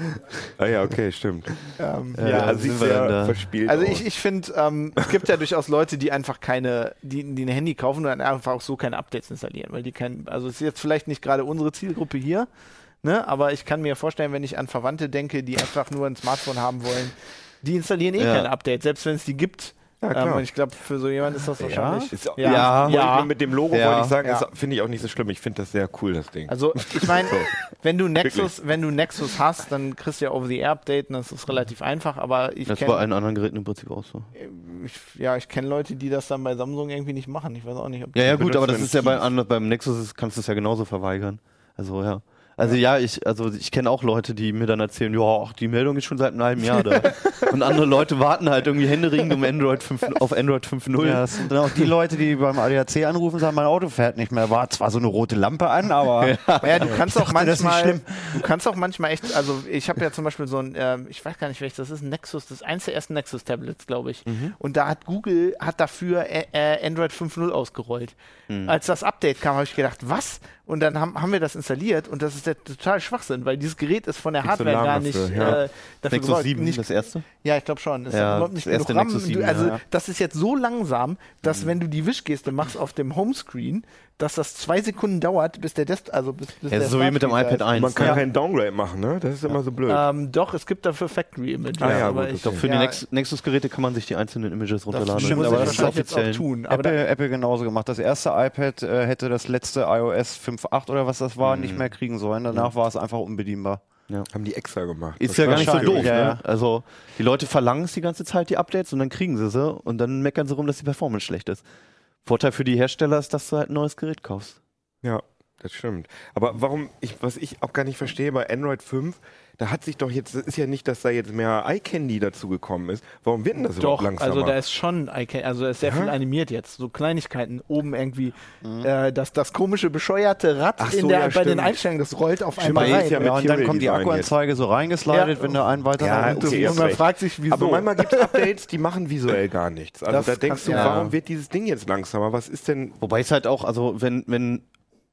Ah ja, okay, stimmt. Ähm, Ja, Ja, also sind sieht wir dann sehr da. verspielt Also aus. ich, ich finde, ähm, es gibt ja durchaus Leute, die einfach keine, die, die ein Handy kaufen und dann einfach auch so keine Updates installieren, weil die kein, also es ist jetzt vielleicht nicht gerade unsere Zielgruppe hier, ne, aber ich kann mir vorstellen, wenn ich an Verwandte denke, die einfach nur ein Smartphone haben wollen, die installieren eh Ja. keine Updates, selbst wenn es die gibt. Ja, ähm, klar. und ich glaube, für so jemanden ist das wahrscheinlich. Ist, Ja. ja, Ja. ja. mit dem Logo Ja. wollte ich sagen, Ja. das finde ich auch nicht so schlimm. Ich finde das sehr cool, das Ding. Also ich meine, wenn du Nexus, wenn du Nexus hast, dann kriegst du ja Over-the-Air-Update und das ist relativ einfach, aber ich Das kenne war allen anderen Geräten im Prinzip auch so. ich, ja, ich kenne Leute, die das dann bei Samsung irgendwie nicht machen. Ich weiß auch nicht, ob Ja, ja, gut, aber das ist ja bei, an- beim Nexus ist, kannst du es ja genauso verweigern. Also ja. Also ja, ich, also ich kenne auch Leute, die mir dann erzählen, ja, ach, die Meldung ist schon seit einem halben Jahr da. Und andere Leute warten halt irgendwie händeringend um Android 5, auf Android 5.0. Ja, das sind dann auch die Leute, die beim ADAC anrufen sagen, mein Auto fährt nicht mehr. War zwar so eine rote Lampe an, aber Ja, du kannst auch dachte, das ist nicht manchmal, schlimm. du kannst auch manchmal echt, also ich habe ja zum Beispiel so ein, ähm, ich weiß gar nicht welches, das ist ein Nexus, das ist eins der ersten Nexus-Tablets, glaube ich. Mhm. Und da hat Google, hat dafür äh, äh, Android 5.0 ausgerollt. Mhm. Als das Update kam, habe ich gedacht, was? Und dann haben, haben wir das installiert und das ist der total Schwachsinn, weil dieses Gerät ist von der Hardware gar nicht dafür, ja. äh, dafür Nexus gebaut. 7, Nicht, das erste. ja, ich glaube schon. Das Ja, ist nicht das genug RAM. Nexus 7, du, also ja. Mhm. das ist jetzt so langsam, dass wenn du die Wischgeste machst auf dem Homescreen, dass das zwei Sekunden dauert, bis der Dest also bis, bis Ja, der so wie mit dem iPad da ist. 1. Man kann Ja. keinen Downgrade machen, ne? Das ist immer so blöd. Ähm, doch, es gibt dafür Factory Images. Ah ja, aber gut, ich, Doch für ja, die Nex Nexus-Geräte kann man sich die einzelnen Images das runterladen. stimmt, muss Das aber ich ist das wahrscheinlich jetzt auch offiziell. tun. Aber Apple, Apple genauso gemacht. Das erste iPad äh, hätte das letzte iOS 5.8 oder was das war, nicht mehr kriegen sollen. Danach war es einfach unbedienbar. Haben die extra gemacht. Ist Das ja gar nicht so doof. Ja, Ne? ja. Also die Leute verlangen es die ganze Zeit, die Updates, und dann kriegen sie sie und dann meckern sie rum, dass die Performance schlecht ist. Vorteil für die Hersteller ist, dass du halt ein neues Gerät kaufst. Ja, das stimmt. Aber warum, ich, was ich auch gar nicht verstehe, bei Android 5, da hat sich doch jetzt, das ist ja nicht, dass da jetzt mehr iCandy dazu gekommen ist. Warum wird denn das doch, überhaupt langsamer? also da ist schon, Icon- also da ist sehr Ja? viel animiert jetzt. So Kleinigkeiten oben irgendwie, äh, das, das komische, bescheuerte Rad so, in der, ja, bei den stimmt. Einstellungen, das rollt auf einmal rein. ist ja Ja, und dann kommt die Akkuanzeige so reingeslidet, Ja. wenn du einen weiter Ja, okay, und man recht. fragt sich, wieso. Aber manchmal gibt es Updates, die machen visuell gar nichts. Also Das da denkst kann- du, ja. warum wird dieses Ding jetzt langsamer? Was ist denn. Wobei es halt auch, also wenn, wenn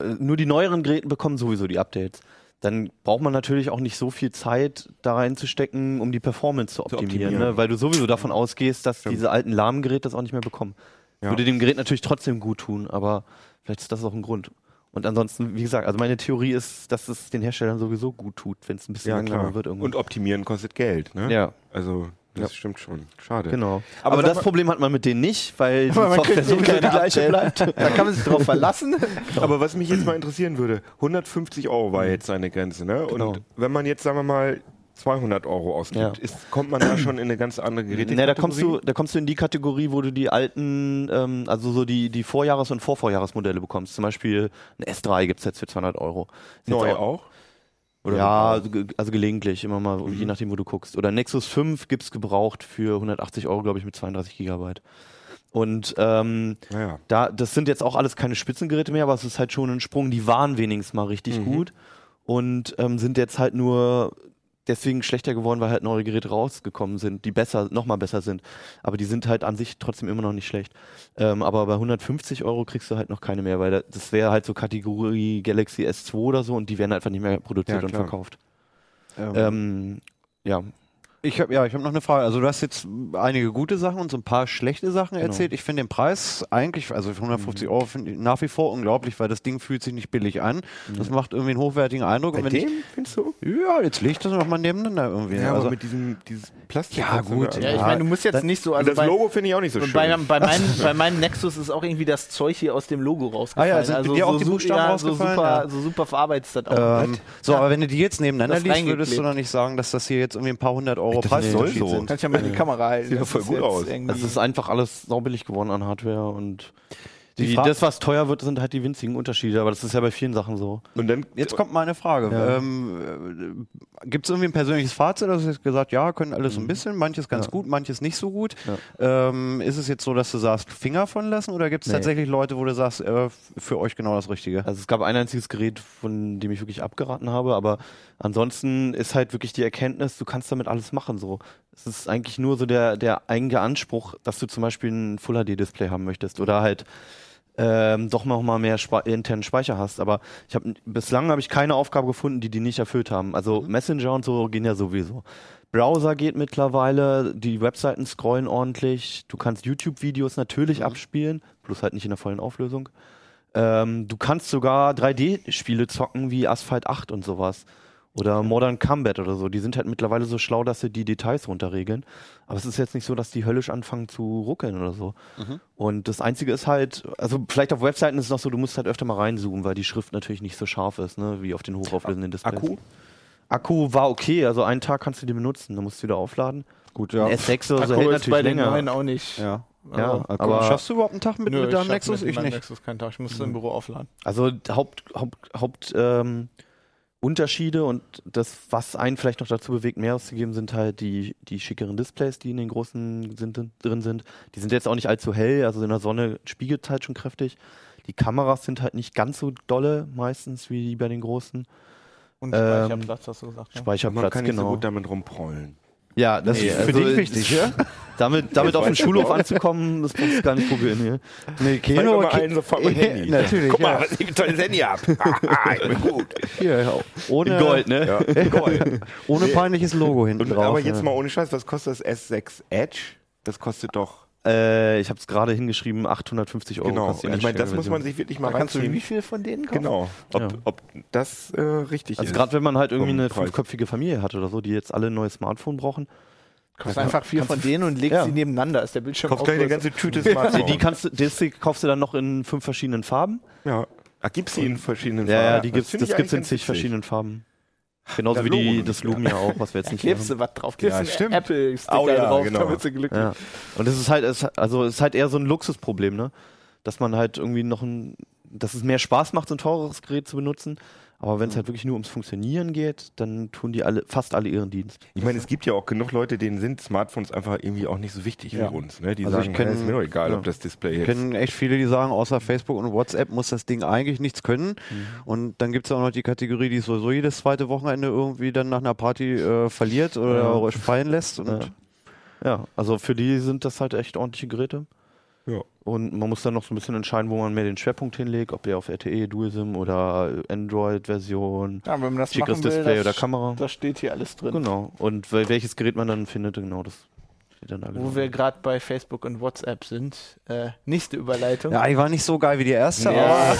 äh, nur die neueren Geräte bekommen sowieso die Updates, dann braucht man natürlich auch nicht so viel Zeit da reinzustecken, um die Performance zu optimieren, optimieren. Ne? weil du sowieso davon ausgehst, dass diese alten lahmen Geräte das auch nicht mehr bekommen. Ja. Würde dem Gerät natürlich trotzdem gut tun, aber vielleicht ist das auch ein Grund. Und ansonsten, wie gesagt, also meine Theorie ist, dass es den Herstellern sowieso gut tut, wenn es ein bisschen Ja, langsamer wird irgendwann. Und optimieren kostet Geld, ne? ja, Also, das Ja. stimmt schon. Schade. genau. Aber Aber, das mal- Problem hat man mit denen nicht, weil die Software sowieso die gleiche bleibt. Da kann man sich drauf verlassen. Aber was mich jetzt mal interessieren würde, 150 Euro war jetzt seine Grenze, ne? Und Genau. wenn man jetzt, sagen wir mal, 200 Euro ausgibt, Ja. ist, kommt man da schon in eine ganz andere Geräte. Ne, da kommst du, da kommst du in die Kategorie, wo du die alten, ähm, also so die, die Vorjahres- und Vorvorjahresmodelle bekommst. Zum Beispiel ein S3 gibt's jetzt für 200 Euro. Neu auch- auch? Oder ja, also, ge- also gelegentlich, immer mal, je nachdem, wo du guckst. Oder Nexus 5 gibt's gebraucht für 180 Euro, glaube ich, mit 32 Gigabyte. Und ähm, Naja. da, das sind jetzt auch alles keine Spitzengeräte mehr, aber es ist halt schon ein Sprung. Die waren wenigstens mal richtig Mhm. gut und ähm, sind jetzt halt nur deswegen schlechter geworden, weil halt neue Geräte rausgekommen sind, die besser, noch mal besser sind. Aber die sind halt an sich trotzdem immer noch nicht schlecht. Ähm, aber bei 150 Euro kriegst du halt noch keine mehr, weil da, das wäre halt so Kategorie Galaxy S2 oder so und die werden einfach nicht mehr produziert Ja, und verkauft. Ähm, Ähm, ja, Ich habe ja, ich habe noch eine Frage. Also du hast jetzt einige gute Sachen und so ein paar schlechte Sachen Genau. erzählt. Ich finde den Preis eigentlich, also für 150 Mhm. Euro finde ich nach wie vor unglaublich, weil das Ding fühlt sich nicht billig an. Das macht irgendwie einen hochwertigen Eindruck. Bei Und wenn dem, findest du? ich, ja, jetzt leg ich das noch mal nebeneinander irgendwie. Ja, also, aber mit diesem dieses Plastik. Ja, gut? Ja, ich meine, du musst jetzt das- nicht so. Und Also das bei, Logo finde ich auch nicht so schön. bei, bei, meinem, bei meinem Nexus ist auch irgendwie das Zeug hier aus dem Logo rausgefallen. Ah ja, sind also dir auch so, die su- Buchstaben ja, rausgefallen? So super, Ja. so super verarbeitet ist das auch. ähm, so, Ja. aber wenn du die jetzt nebeneinander liest, würdest du doch nicht sagen, dass das hier jetzt irgendwie ein paar hundert Euro Das soll so. sind. Kannst ja mal in die Kamera halten. Sieht ja Das voll gut aus. irgendwie- es ist einfach alles saubillig geworden an Hardware und Die das, was teuer wird, sind halt die winzigen Unterschiede, aber das ist ja bei vielen Sachen so. Und dann Jetzt kommt meine Frage. Ja. Ähm, Gibt es irgendwie ein persönliches Fazit? Also du hast gesagt, ja, können alles so ein bisschen, manches ganz Ja. gut, manches nicht so gut. Ähm, ist es jetzt so, dass du sagst, Finger von lassen oder gibt es Nee. tatsächlich Leute, wo du sagst, äh, für euch genau das Richtige? Also es gab ein einziges Gerät, von dem ich wirklich abgeraten habe, aber ansonsten ist halt wirklich die Erkenntnis, du kannst damit alles machen. So, es ist eigentlich nur so der der eigene Anspruch, dass du zum Beispiel ein Full HD Display haben möchtest oder halt ähm, doch noch mal mehr Spa internen Speicher hast. Aber ich habe bislang habe ich keine Aufgabe gefunden, die die nicht erfüllt haben. Also Messenger und so gehen ja sowieso. Browser geht mittlerweile, die Webseiten scrollen ordentlich, du kannst YouTube-Videos natürlich abspielen, bloß halt nicht in der vollen Auflösung. Ähm, du kannst sogar 3D-Spiele zocken wie Asphalt 8 und sowas. Oder Modern Combat oder so. Die sind halt mittlerweile so schlau, dass sie die Details runterregeln. Aber es ist jetzt nicht so, dass die höllisch anfangen zu ruckeln oder so. Und das Einzige ist halt, also vielleicht auf Webseiten ist es noch so, du musst halt öfter mal reinzoomen, weil die Schrift natürlich nicht so scharf ist, ne, wie auf den hochauflösenden Displays. Akku? Akku war okay, also einen Tag kannst du den benutzen, dann musst du wieder aufladen. Gut, Ein S6 oder so Akku hält ist bei natürlich den länger. neuen auch nicht. Ja. Ja, Also, aber Aber schaffst du überhaupt einen Tag mit, Nö, mit deinem Nexus? mit Ich nicht. Nexus keinen Tag. Ich musste im Büro aufladen. Also Haupt, Haupt, Haupt ähm, Unterschiede und das, was einen vielleicht noch dazu bewegt, mehr auszugeben, sind halt die, die schickeren Displays, die in den großen sind, drin sind. Die sind jetzt auch nicht allzu hell, also in der Sonne spiegelt es halt schon kräftig. Die Kameras sind halt nicht ganz so dolle meistens wie die bei den großen. Und Ähm, Speicherplatz, hast du gesagt. Ne? Speicherplatz, man kann nicht genau. so gut damit rumprollen. Ja, das Nee, ist für also dich wichtig, ja? Damit, damit auf den ich Schulhof anzukommen, das muss ich gar nicht probieren hier. Nee, mal Ki- einen sofort mit Handy. Natürlich, Guck mal, ja. was ich für ein tolles Handy hab. ich bin gut. Hier, ohne, In Gold, ne? Ja, Gold. ohne peinliches Logo hinten Und, drauf. aber jetzt ja. mal ohne Scheiß, was kostet das S6 Edge? Das kostet doch. Äh, ich habe es gerade hingeschrieben, 850 Euro genau. die ich meine, das muss man sich wirklich mal Da kannst du wie viel von denen kaufen? Genau. Ob, Ja. ob das äh, richtig Also ist. gerade wenn man halt irgendwie eine Preis. fünfköpfige Familie hat oder so, die jetzt alle ein neues Smartphone brauchen, Kaufst einfach vier von denen und legst Ja. sie nebeneinander. Ist der Bildschirm Kaufst gleich eine ganze Tüte die, Smartphone. die kannst du, das kaufst du dann noch in fünf verschiedenen Farben. ja. Ach, gibt's die in verschiedenen Ja, ja, Farben? die gibt's, das gibt's in zig verschiedenen Farben. Genauso Das wie die, das Lumia auch, was wir jetzt nicht klebst haben. du was drauf, Ja, klebst stimmt. einen Apple-Sticker Oh ja, drauf, genau. damit sie glücklich Ja. Und das ist halt, es, also es ist halt eher so ein Luxusproblem, ne? Dass man halt irgendwie noch ein, dass es mehr Spaß macht, so ein teures Gerät zu benutzen. Aber wenn es halt wirklich nur ums Funktionieren geht, dann tun die alle, fast alle ihren Dienst. Ich meine, es gibt ja auch genug Leute, denen sind Smartphones einfach irgendwie auch nicht so wichtig Ja. wie uns. Ne? Die Also ich sagen, kenn- ja, ist mir doch egal, ja. ob das Display Ich jetzt. kenne echt viele, die sagen, außer Facebook und WhatsApp muss das Ding eigentlich nichts können. Mhm. Und dann gibt es auch noch die Kategorie, die sowieso jedes zweite Wochenende irgendwie dann nach einer Party äh, verliert oder Ja. fallen lässt. Ja, also für die sind das halt echt ordentliche Geräte. Ja. Und man muss dann noch so ein bisschen entscheiden, wo man mehr den Schwerpunkt hinlegt, ob der auf RTE, DualSim oder Android-Version, Ja, will, Display das, oder Kamera. Das steht hier alles drin. Genau. Und wel- welches Gerät man dann findet, genau das. Steht dann da Wo genau. wir gerade bei Facebook und WhatsApp sind. Äh, nächste Überleitung. Ja, die war nicht so geil wie die erste, Ja, aber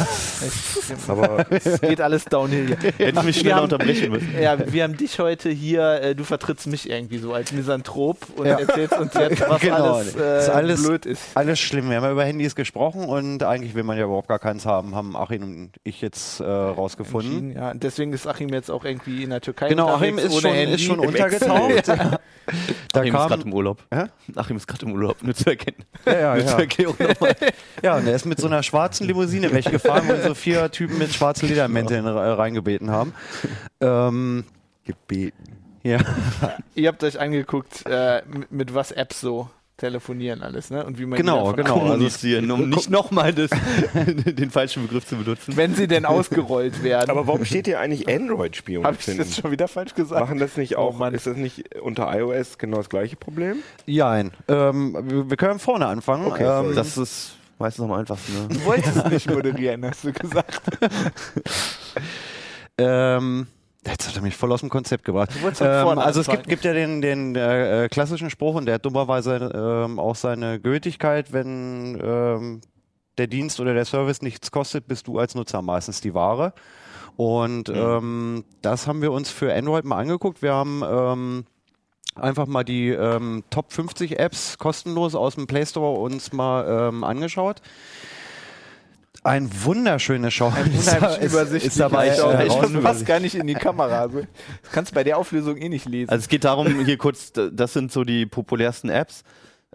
es, Aber es geht alles downhill. Hätte ich mich Wir schneller haben- unterbrechen müssen. Ja, wir haben dich heute hier, äh, du vertrittst mich irgendwie so als Misanthrop und Ja. erzählst uns jetzt, was Genau, alles, äh, ist alles- blöd ist. alles schlimm. Wir haben ja über Handys gesprochen und eigentlich will man ja überhaupt gar keins haben, haben Achim und ich jetzt äh, rausgefunden. Ja, und deswegen ist Achim jetzt auch irgendwie in der Türkei Genau, Achim ist ohne schon, Handy. ist schon untergetaucht. da Achim ist gerade kam, im Urlaub. Hä? Achim ist gerade im Urlaub, nur zu erkennen. ja, ja, ja. Erklärung nochmal. ja, und er ist mit so einer schwarzen Limousine weggefahren, wo so vier Typen mit schwarzen Ledermänteln reingebeten haben. Ähm, gebeten. ja. Ihr habt euch angeguckt, äh, mit, mit was Apps so telefonieren alles, ne? Und wie man die Genau, genau. Kommunizieren, um nicht nochmal den falschen Begriff zu benutzen. Wenn sie denn ausgerollt werden. Aber warum steht hier eigentlich Android-Spion? Habe ich das schon wieder falsch gesagt? Machen das nicht Oh auch, Mann. ist das nicht unter iOS genau das gleiche Problem? Jein. Ähm, wir wir können vorne anfangen. Okay, ähm, sorry. Das ist meistens am einfachsten. Ne? Du wolltest nicht moderieren, hast du gesagt. Ähm, jetzt hat er mich voll aus dem Konzept gebracht. von Ähm, also es gibt, gibt ja den, den äh, äh, klassischen Spruch und der hat dummerweise ähm, auch seine Gültigkeit, wenn ähm, der Dienst oder der Service nichts kostet, bist du als Nutzer meistens die Ware. Und ähm, das haben wir uns für Android mal angeguckt. Wir haben ähm, einfach mal die ähm, Top 50 Apps kostenlos aus dem Play Store uns mal angeschaut. Ein wunderschönes Schau. Unheimlich übersichtlich. ist dabei ich auch, äh, ich passt gar nicht in die Kamera. Also, das kannst du bei der Auflösung eh nicht lesen. Also es geht darum, hier kurz, das sind so die populärsten Apps,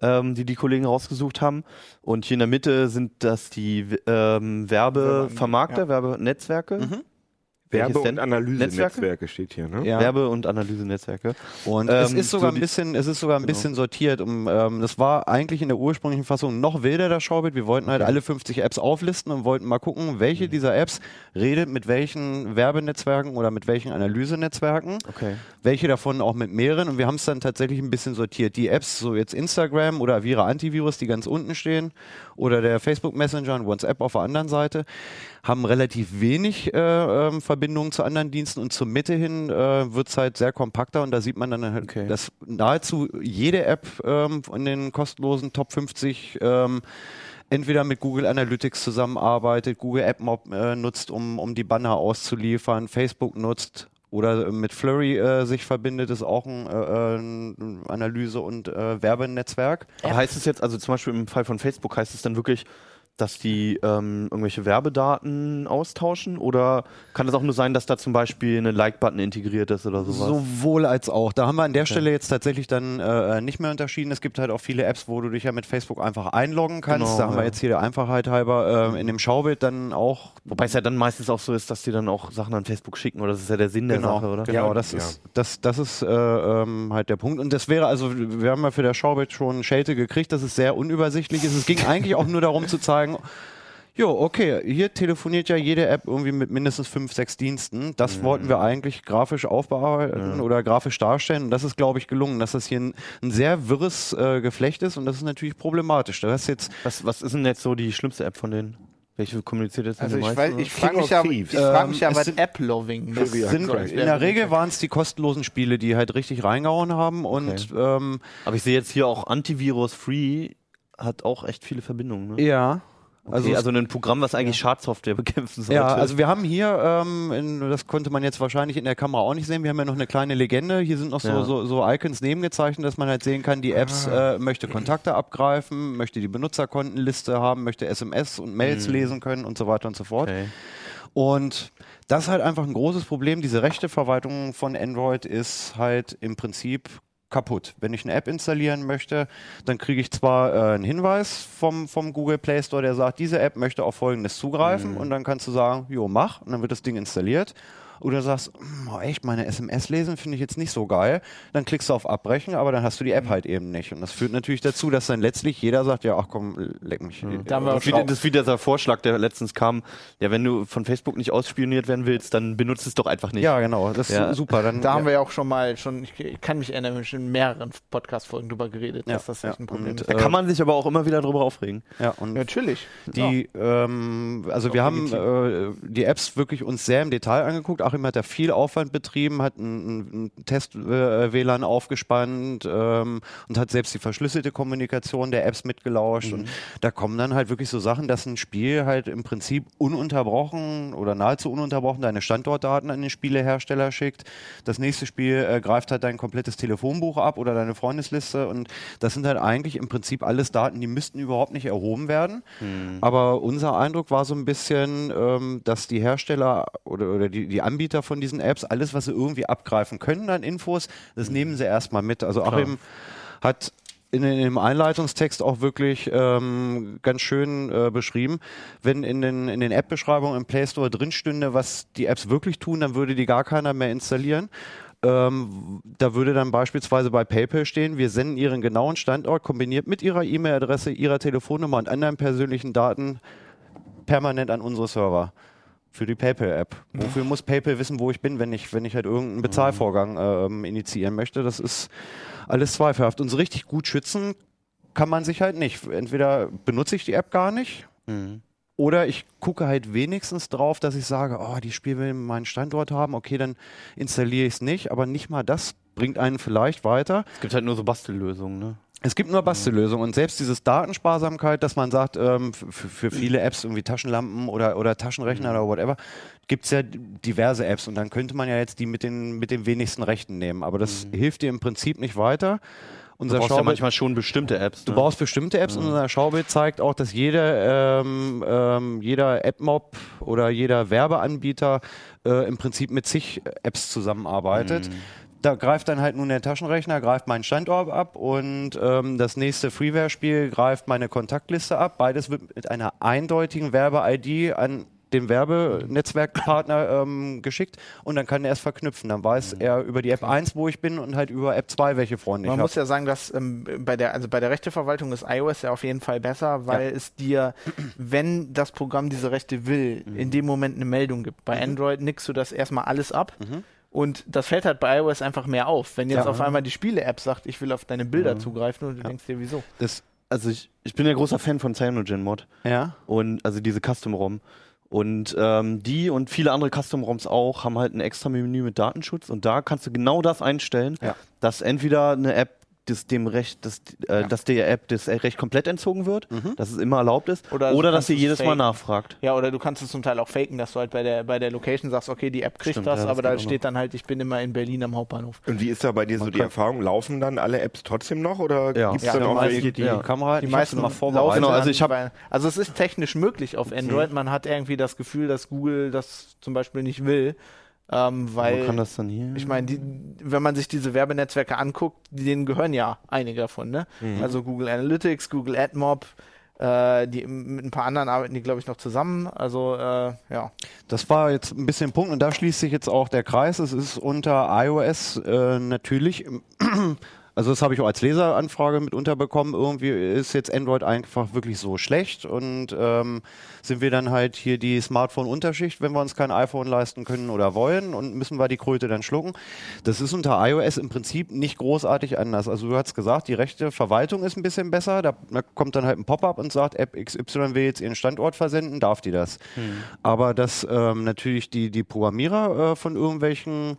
ähm, die die Kollegen rausgesucht haben. Und hier in der Mitte sind das die ähm, Werbevermarkter, Ja. Werbenetzwerke. Werbe- und Analysenetzwerke Netzwerke? steht hier, ne? Ja. Werbe- und Analysenetzwerke. Und Ähm, es ist sogar so ein bisschen, es ist sogar ein Genau. bisschen sortiert. Um, ähm, das war eigentlich in der ursprünglichen Fassung noch wilder, das Schaubild. Wir wollten halt alle 50 Apps auflisten und wollten mal gucken, Mhm. welche dieser Apps redet mit welchen Werbenetzwerken oder mit welchen Analysenetzwerken. Okay. Welche davon auch mit mehreren. Und wir haben es dann tatsächlich ein bisschen sortiert. Die Apps, so jetzt Instagram oder Avira Antivirus, die ganz unten stehen, oder der Facebook Messenger und WhatsApp auf der anderen Seite, haben relativ wenig äh, ähm, Verbindungen zu anderen Diensten und zur Mitte hin äh, wird es halt sehr kompakter und da sieht man dann halt, Okay. dass nahezu jede App ähm, von den kostenlosen Top 50 ähm, entweder mit Google Analytics zusammenarbeitet, Google AppMob äh, nutzt, um, um die Banner auszuliefern, Facebook nutzt oder äh, mit Flurry äh, sich verbindet, ist auch ein, äh, ein Analyse- und äh, Werbenetzwerk. Aber heißt es jetzt, also zum Beispiel im Fall von Facebook, heißt es dann wirklich, dass die ähm, irgendwelche Werbedaten austauschen? Oder kann es auch nur sein, dass da zum Beispiel eine Like-Button integriert ist oder sowas? Sowohl als auch. Da haben wir an der Stelle jetzt tatsächlich dann äh, nicht mehr unterschieden. Es gibt halt auch viele Apps, wo du dich ja mit Facebook einfach einloggen kannst. Genau, da haben wir ja. jetzt hier der Einfachheit halber äh, in dem Schaubild dann auch. Wobei es ja dann meistens auch so ist, dass die dann auch Sachen an Facebook schicken, oder das ist ja der Sinn der Genau, Sache, oder? genau Ja, das, ja. ist, das, das ist äh, ähm, halt der Punkt. Und das wäre also, wir haben ja für das Schaubild schon Schelte gekriegt, dass es sehr unübersichtlich ist. Es ging eigentlich auch nur darum zu zeigen, Jo, okay, hier telefoniert ja jede App irgendwie mit mindestens fünf, sechs Diensten. Das wollten wir eigentlich grafisch aufbearbeiten oder grafisch darstellen. Und das ist, glaube ich, gelungen, dass das hier ein, ein sehr wirres äh, Geflecht ist und das ist natürlich problematisch. Du hast jetzt Was, was ist denn jetzt so die schlimmste App von denen? Welche kommuniziert jetzt Also am ich, meisten, weiß, oder? ich frage mich ja, ich frag Ähm, mich ja, was App-Loving das sind, in der Regel waren es die kostenlosen Spiele, die halt richtig reingehauen haben und ähm, Aber ich sehe jetzt hier auch Antivirus Free hat auch echt viele Verbindungen. Ne? ja. Also, also ein Programm, was eigentlich Schadsoftware bekämpfen sollte. Ja, also wir haben hier, ähm, in, das konnte man jetzt wahrscheinlich in der Kamera auch nicht sehen, wir haben ja noch eine kleine Legende. Hier sind noch so, Ja. so, so Icons nebengezeichnet, dass man halt sehen kann, die Apps äh, möchte Kontakte abgreifen, möchte die Benutzerkontenliste haben, möchte SMS und Mails lesen können und so weiter und so fort. okay. Und das ist halt einfach ein großes Problem. Diese Rechteverwaltung von Android ist halt im Prinzip kaputt. Wenn ich eine App installieren möchte, dann kriege ich zwar äh, einen Hinweis vom, vom Google Play Store, der sagt, diese App möchte auf Folgendes zugreifen und dann kannst du sagen, jo, mach und dann wird das Ding installiert. Oder sagst, "Hm, oh, echt, meine SMS lesen finde ich jetzt nicht so geil. Dann klickst du auf Abbrechen, aber dann hast du die App halt eben nicht. Und das führt natürlich dazu, dass dann letztlich jeder sagt, ja, ach komm, leck mich. Da haben wir auch Das ist, wie, schon- das ist wie dieser Vorschlag, der letztens kam. Ja, wenn du von Facebook nicht ausspioniert werden willst, dann benutzt es doch einfach nicht. Ja, genau, das ist Ja. super. Dann, Da haben wir ja auch schon mal, schon, ich, kann mich erinnern, wir haben schon in mehreren Podcast-Folgen drüber geredet, Ja, dass das echt ja. ein Problem Und, ist. Da kann man sich aber auch immer wieder drüber aufregen. ja, und Natürlich. Die, ähm, also wir haben äh, die Apps wirklich uns sehr im Detail angeguckt. Achim hat da viel Aufwand betrieben, hat einen, einen Test-WLAN aufgespannt ähm, und hat selbst die verschlüsselte Kommunikation der Apps mitgelauscht. Und da kommen dann halt wirklich so Sachen, dass ein Spiel halt im Prinzip ununterbrochen oder nahezu ununterbrochen deine Standortdaten an den Spielehersteller schickt. Das nächste Spiel äh, greift halt dein komplettes Telefonbuch ab oder deine Freundesliste und das sind halt eigentlich im Prinzip alles Daten, die müssten überhaupt nicht erhoben werden. Aber unser Eindruck war so ein bisschen, ähm, dass die Hersteller oder, oder die, die Anbieter von diesen Apps alles, was sie irgendwie abgreifen können an Infos, das nehmen sie erstmal mit. Also Achim hat in, in dem Einleitungstext auch wirklich ähm, ganz schön äh, beschrieben. Wenn in den, in den App-Beschreibungen im Play Store drin stünde, was die Apps wirklich tun, dann würde die gar keiner mehr installieren. Ähm, da würde dann beispielsweise bei PayPal stehen, wir senden Ihren genauen Standort kombiniert mit Ihrer E-Mail-Adresse, Ihrer Telefonnummer und anderen persönlichen Daten permanent an unsere Server. Für die PayPal-App. Wofür muss PayPal wissen, wo ich bin, wenn ich, wenn ich halt irgendeinen Bezahlvorgang ähm, initiieren möchte? Das ist alles zweifelhaft. Und so richtig gut schützen kann man sich halt nicht. Entweder benutze ich die App gar nicht oder ich gucke halt wenigstens drauf, dass ich sage, oh, die Spiel will meinen Standort haben, okay, dann installiere ich es nicht, aber nicht mal das bringt einen vielleicht weiter. Es gibt halt nur so Bastellösungen, ne? Es gibt nur Bastellösungen und selbst dieses Datensparsamkeit, dass man sagt, ähm, für, viele Apps, irgendwie Taschenlampen oder, oder Taschenrechner oder whatever, gibt es ja diverse Apps und dann könnte man ja jetzt die mit den, mit den wenigsten Rechten nehmen. Aber das hilft dir im Prinzip nicht weiter. Du Unser brauchst ja Schaubild- manchmal schon bestimmte Apps. Du ne? brauchst bestimmte Apps und unser Schaubild zeigt auch, dass jeder, ähm, ähm, jeder App-Mob oder jeder Werbeanbieter äh, im Prinzip mit zig Apps zusammenarbeitet. Da greift dann halt nun der Taschenrechner, greift meinen Standort ab und ähm, das nächste Freeware-Spiel greift meine Kontaktliste ab. Beides wird mit einer eindeutigen Werbe-ID an den Werbenetzwerkpartner ähm, geschickt und dann kann er es verknüpfen. Dann weiß er über die App 1, wo ich bin und halt über App 2, welche Freunde ich Man habe. muss ja sagen, dass ähm, bei der also bei der Rechteverwaltung ist iOS ja auf jeden Fall besser, weil es dir, wenn das Programm diese Rechte will, Mhm. in dem Moment eine Meldung gibt. Bei Android nickst du das erstmal alles ab. Und das fällt halt bei iOS einfach mehr auf. Wenn jetzt Mhm. Ja. auf einmal die Spiele-App sagt, ich will auf deine Bilder zugreifen und du denkst dir, wieso? Das, Also ich, ich bin ja großer Fan von CyanogenMod ja. und also diese Custom-ROM. Und ähm, die und viele andere Custom-ROMs auch haben halt ein extra Menü mit Datenschutz und da kannst du genau das einstellen, Ja. dass entweder eine App das dem Recht, dass, äh, dass der App das Recht komplett entzogen wird, dass es immer erlaubt ist, Oder oder, du dass sie es jedes Mal faken. nachfragt. Ja, oder du kannst es zum Teil auch faken, dass du halt bei der, bei der Location sagst, okay, die App kriegt Stimmt, das, ja, das aber da steht dann halt, ich bin immer in Berlin am Hauptbahnhof. Und wie ist da bei dir so die Erfahrung? Laufen dann alle Apps trotzdem noch oder Ja. gibt's Ja, dann die auch meisten- welche, die, ja. Kamera, Die meisten mal vorbereitet. Genau, also ich hab- also es ist technisch möglich auf Android. Man hat irgendwie das Gefühl, dass Google das zum Beispiel nicht will, ähm, Wo weil kann das dann hier? ich meine, wenn man sich diese Werbenetzwerke anguckt, denen gehören ja einige davon, ne? Also Google Analytics, Google AdMob, äh, die mit ein paar anderen arbeiten die, glaube ich, noch zusammen. Also äh, ja. Das war jetzt ein bisschen Punkt und da schließt sich jetzt auch der Kreis. Es ist unter iOS äh, natürlich, also das habe ich auch als Leseranfrage mit unterbekommen, irgendwie ist jetzt Android einfach wirklich so schlecht und ähm, sind wir dann halt hier die Smartphone-Unterschicht, wenn wir uns kein iPhone leisten können oder wollen und müssen wir die Kröte dann schlucken. Das ist unter iOS im Prinzip nicht großartig anders. Also du hast gesagt, die rechte Verwaltung ist ein bisschen besser. Da, da kommt dann halt ein Pop-up und sagt, App XY will jetzt ihren Standort versenden, darf die das. Aber dass ähm, natürlich die, die Programmierer äh, von irgendwelchen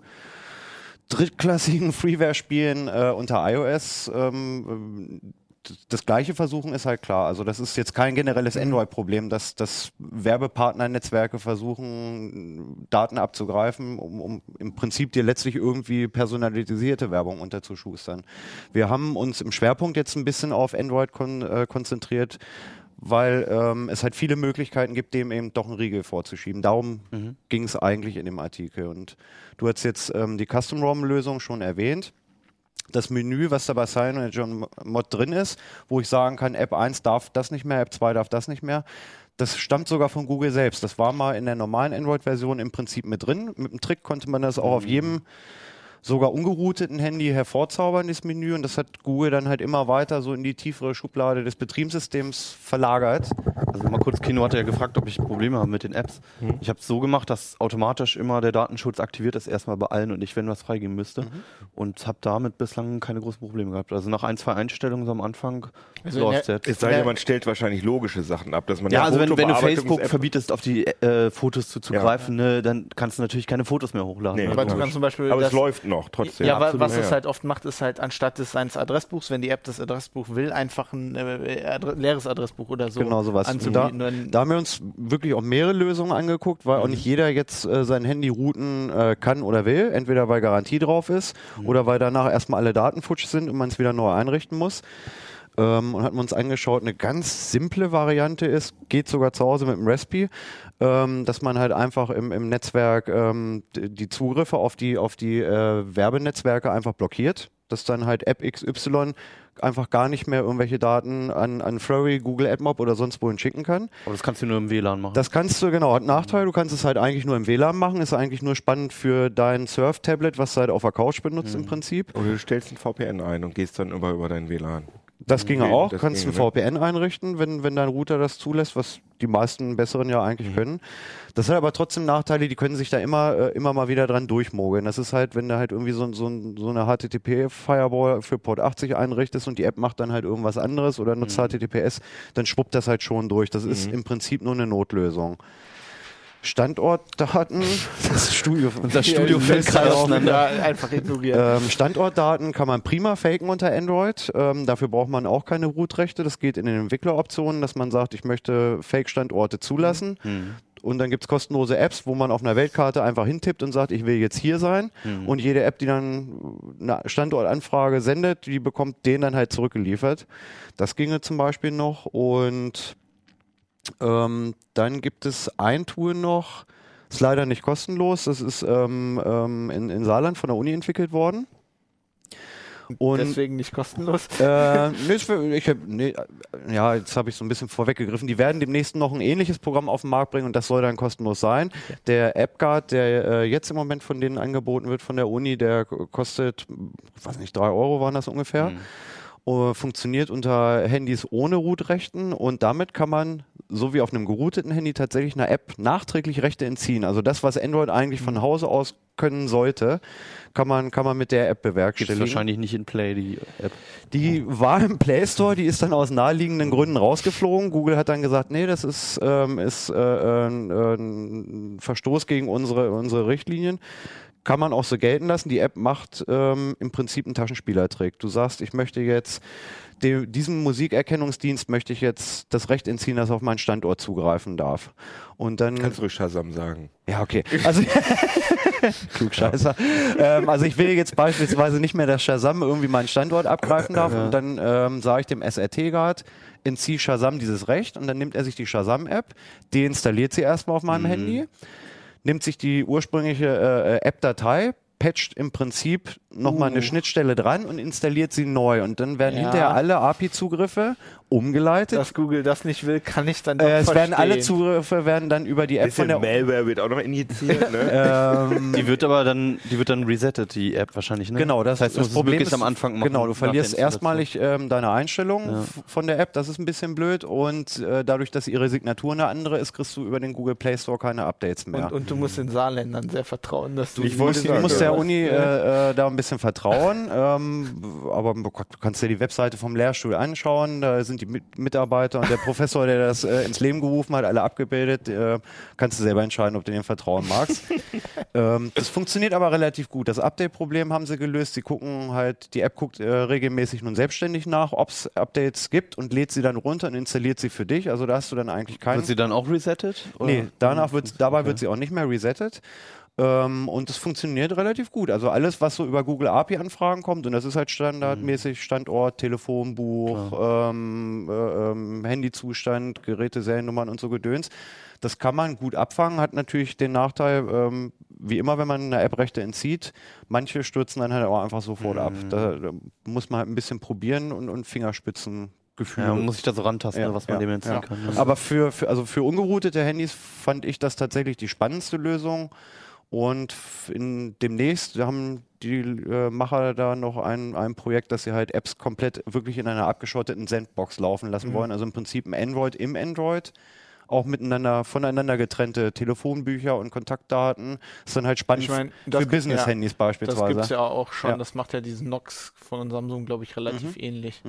drittklassigen Freeware-Spielen äh, unter iOS ähm, das gleiche versuchen, ist halt klar. Also das ist jetzt kein generelles Android-Problem, dass, dass Werbepartner-Netzwerke versuchen, Daten abzugreifen, um, um im Prinzip dir letztlich irgendwie personalisierte Werbung unterzuschustern. Wir haben uns im Schwerpunkt jetzt ein bisschen auf Android kon äh, konzentriert, weil ähm, es halt viele Möglichkeiten gibt, dem eben doch einen Riegel vorzuschieben. Darum ging es eigentlich in dem Artikel. Und du hast jetzt ähm, die Custom-ROM-Lösung schon erwähnt. Das Menü, was da bei Cyanogen Mod drin ist, wo ich sagen kann, App 1 darf das nicht mehr, App 2 darf das nicht mehr, das stammt sogar von Google selbst. Das war mal in der normalen Android-Version im Prinzip mit drin. Mit dem Trick konnte man das auch auf jedem sogar ungerouteten Handy hervorzaubern, das Menü. Und das hat Google dann halt immer weiter so in die tiefere Schublade des Betriebssystems verlagert. Also mal kurz, Kino hat ja gefragt, ob ich Probleme habe mit den Apps. Ich habe es so gemacht, dass automatisch immer der Datenschutz aktiviert ist, erstmal bei allen und ich, wenn was freigeben müsste. Und habe damit bislang keine großen Probleme gehabt. Also nach ein, zwei Einstellungen so am Anfang Also läuft jetzt. Es sei denn, man stellt wahrscheinlich logische Sachen ab, dass man Ja, eine also wenn, wenn du Facebook App- verbietest, auf die äh, Fotos zuzugreifen, ne, dann kannst du natürlich keine Fotos mehr hochladen. Nee, ne? Aber du kannst zum Beispiel Aber es läuft noch trotzdem. Ja, Absolut. was es Ja. halt oft macht, ist halt anstatt des seines Adressbuchs, wenn die App das Adressbuch will, einfach ein äh, Adre leeres Adressbuch oder so Genau sowas. Anzubieten. da, da haben wir uns wirklich auch mehrere Lösungen angeguckt, weil auch nicht jeder jetzt äh, sein Handy routen äh, kann oder will. Entweder weil Garantie drauf ist oder weil danach erstmal alle Daten futsch sind und man es wieder neu einrichten muss. Ähm, und hatten wir uns angeschaut, eine ganz simple Variante ist, geht sogar zu Hause mit dem Raspi, ähm, dass man halt einfach im, im Netzwerk ähm, die Zugriffe auf die, auf die äh, Werbenetzwerke einfach blockiert. Dass dann halt App XY einfach gar nicht mehr irgendwelche Daten an, an Flurry, Google AdMob oder sonst wohin schicken kann. Aber das kannst du nur im WLAN machen. Das kannst du, genau, hat einen Nachteil, du kannst es halt eigentlich nur im WLAN machen, ist eigentlich nur spannend für dein Surf-Tablet, was du halt auf der Couch benutzt im Prinzip. Oder du stellst ein VPN ein und gehst dann über, über dein WLAN. Das ginge Okay, auch, das kannst ginge, ein VPN einrichten, wenn, wenn dein Router das zulässt, was die meisten besseren ja eigentlich können. Das hat aber trotzdem Nachteile, die können sich da immer, äh, immer mal wieder dran durchmogeln. Das ist halt, wenn du halt irgendwie so, so, so eine HTTP-Firewall für Port 80 einrichtest und die App macht dann halt irgendwas anderes oder nutzt HTTPS, dann schwuppt das halt schon durch. Das ist im Prinzip nur eine Notlösung. Standortdaten, das Studio, Unser Studio Ja, fällt gerade auseinander. wieder Einfach ignorieren. ähm, Standortdaten kann man prima faken unter Android. Ähm, dafür braucht man auch keine Root-Rechte. Das geht in den Entwickleroptionen, dass man sagt, ich möchte Fake-Standorte zulassen. Und dann gibt es kostenlose Apps, wo man auf einer Weltkarte einfach hintippt und sagt, ich will jetzt hier sein. Und jede App, die dann eine Standortanfrage sendet, die bekommt den dann halt zurückgeliefert. Das ginge zum Beispiel noch. Und ähm, dann gibt es ein Tool noch, ist leider nicht kostenlos. Das ist ähm, ähm, in, in Saarland von der Uni entwickelt worden. Und Deswegen nicht kostenlos. äh, nee, ich nee, äh, ja, jetzt habe ich so ein bisschen vorweggegriffen. Die werden demnächst noch ein ähnliches Programm auf den Markt bringen und das soll dann kostenlos sein. Der AppGuard, der äh, jetzt im Moment von denen angeboten wird von der Uni, der kostet, ich weiß nicht, drei Euro waren das ungefähr. Äh, funktioniert unter Handys ohne Root-Rechten und damit kann man, so wie auf einem gerouteten Handy, tatsächlich einer App nachträglich Rechte entziehen. Also das, was Android eigentlich von Hause aus können sollte, kann man, kann man mit der App bewerkstelligen. wahrscheinlich nicht in Play, die App. Die war im Play Store, die ist dann aus naheliegenden Gründen rausgeflogen. Google hat dann gesagt, nee, das ist, ähm, ist äh, ein, äh, ein Verstoß gegen unsere, unsere Richtlinien. Kann man auch so gelten lassen. Die App macht ähm, im Prinzip einen Taschenspielertrick. Du sagst, ich möchte jetzt de, diesem Musikerkennungsdienst möchte ich jetzt das Recht entziehen, dass er auf meinen Standort zugreifen darf. Und dann Kannst du Shazam sagen. ja, okay. Also, Klugscheißer. Ähm, also ich will jetzt beispielsweise nicht mehr, dass Shazam irgendwie meinen Standort abgreifen darf und dann ähm, sage ich dem SRT-Guard, entzieh Shazam dieses Recht und dann nimmt er sich die Shazam-App, deinstalliert sie erstmal auf meinem Handy, nimmt sich die ursprüngliche äh, App-Datei, patcht im Prinzip nochmal eine Schnittstelle dran und installiert sie neu und dann werden Ja. hinterher alle API-Zugriffe umgeleitet. Dass Google das nicht will, kann ich dann doch Äh, es werden alle verstehen. Zugriffe werden dann über die App von Bisschen der Malware wird auch noch injiziert. Ne? ähm, Die wird aber dann, die wird dann resettet, die App wahrscheinlich, ne? Genau, das, heißt, du das Problem ist, am Anfang machen. Genau, du verlierst erstmalig ähm, deine Einstellungen f- von der App, das ist ein bisschen blöd und äh, dadurch, dass ihre Signatur eine andere ist, kriegst du über den Google Play Store keine Updates mehr. Und, und du musst den Saarländern sehr vertrauen, dass du Ich musst, sagen, du musst ja. der Uni äh, äh, da ein bisschen vertrauen, ähm, aber oh du kannst dir die Webseite vom Lehrstuhl anschauen, da sind die Mit Mitarbeiter und der Professor, der das äh, ins Leben gerufen hat, alle abgebildet, äh, kannst du selber entscheiden, ob du dem vertrauen magst. ähm, das funktioniert aber relativ gut. Das Update-Problem haben sie gelöst. Sie gucken halt, die App guckt äh, regelmäßig nun selbstständig nach, ob es Updates gibt und lädt sie dann runter und installiert sie für dich. Also da hast du dann eigentlich keinen. Wird sie dann auch resettet? oder? Nee, danach wird, dabei wird sie auch nicht mehr resettet. Ähm, und es funktioniert relativ gut. Also alles, was so über Google API-Anfragen kommt, und das ist halt standardmäßig Standort, Telefonbuch, ähm, äh, ähm, Handyzustand, Geräte, Seriennummern und so Gedöns. Das kann man gut abfangen, hat natürlich den Nachteil, ähm, wie immer, wenn man eine App Rechte entzieht, manche stürzen dann halt auch einfach sofort ab. Da, da muss man halt ein bisschen probieren und, und Fingerspitzen Gefühl. Ja, man muss sich da so rantasten, Ja, was man ja, dem entziehen ja. kann. Aber für, für, also für ungeroutete Handys fand ich das tatsächlich die spannendste Lösung. Und in, demnächst haben die äh, Macher da noch ein, ein Projekt, dass sie halt Apps komplett wirklich in einer abgeschotteten Sandbox laufen lassen wollen. Also im Prinzip ein Android im Android. Auch miteinander, voneinander getrennte Telefonbücher und Kontaktdaten. ist dann halt spannend Ich mein, für das- Business-Handys Das beispielsweise. gibt's ja auch schon. Ja. Das macht ja diesen Nox von Samsung, glaube ich, relativ ähnlich.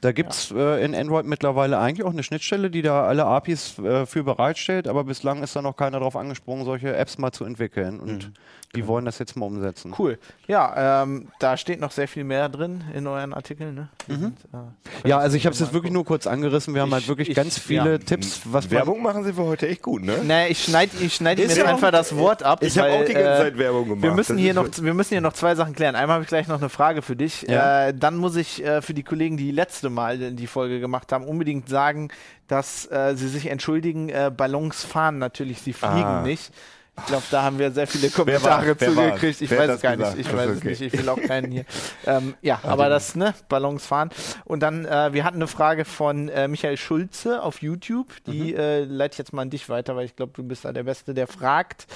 Da gibt es äh, in Android mittlerweile eigentlich auch eine Schnittstelle, die da alle APIs äh, für bereitstellt, aber bislang ist da noch keiner drauf angesprungen, solche Apps mal zu entwickeln. Und die wollen das jetzt mal umsetzen. Cool. Ja, ähm, da steht noch sehr viel mehr drin in euren Artikeln. Ne? Die sind, äh, Ja, also ich habe es jetzt wirklich nur kurz angerissen. Wir haben Ich- halt wirklich ich- ganz viele ja. Tipps, was man Werbung machen sie für heute echt gut, ne? Naja, ich schneide ich schneid Ist jetzt einfach das Wort ab. Ich habe auch die ganze äh, Zeit Werbung gemacht. Wir müssen, hier noch, wir müssen hier noch zwei Sachen klären. Einmal habe ich gleich noch eine Frage für dich. Ja. Äh, dann muss ich äh, für die Kollegen, die letzte Mal die Folge gemacht haben, unbedingt sagen, dass äh, sie sich entschuldigen. Äh, Ballons fahren natürlich, sie fliegen Ah. nicht. Ich glaube, da haben wir sehr viele Kommentare zugekriegt. Ich weiß es gar gesagt? nicht. Ich Das weiß es okay. nicht. Ich will auch keinen hier. Ähm, ja, aber das, ne, Ballons fahren. Und dann, äh, wir hatten eine Frage von äh, Michael Schulze auf YouTube. Die äh, leite ich jetzt mal an dich weiter, weil ich glaube, du bist da der Beste, der fragt.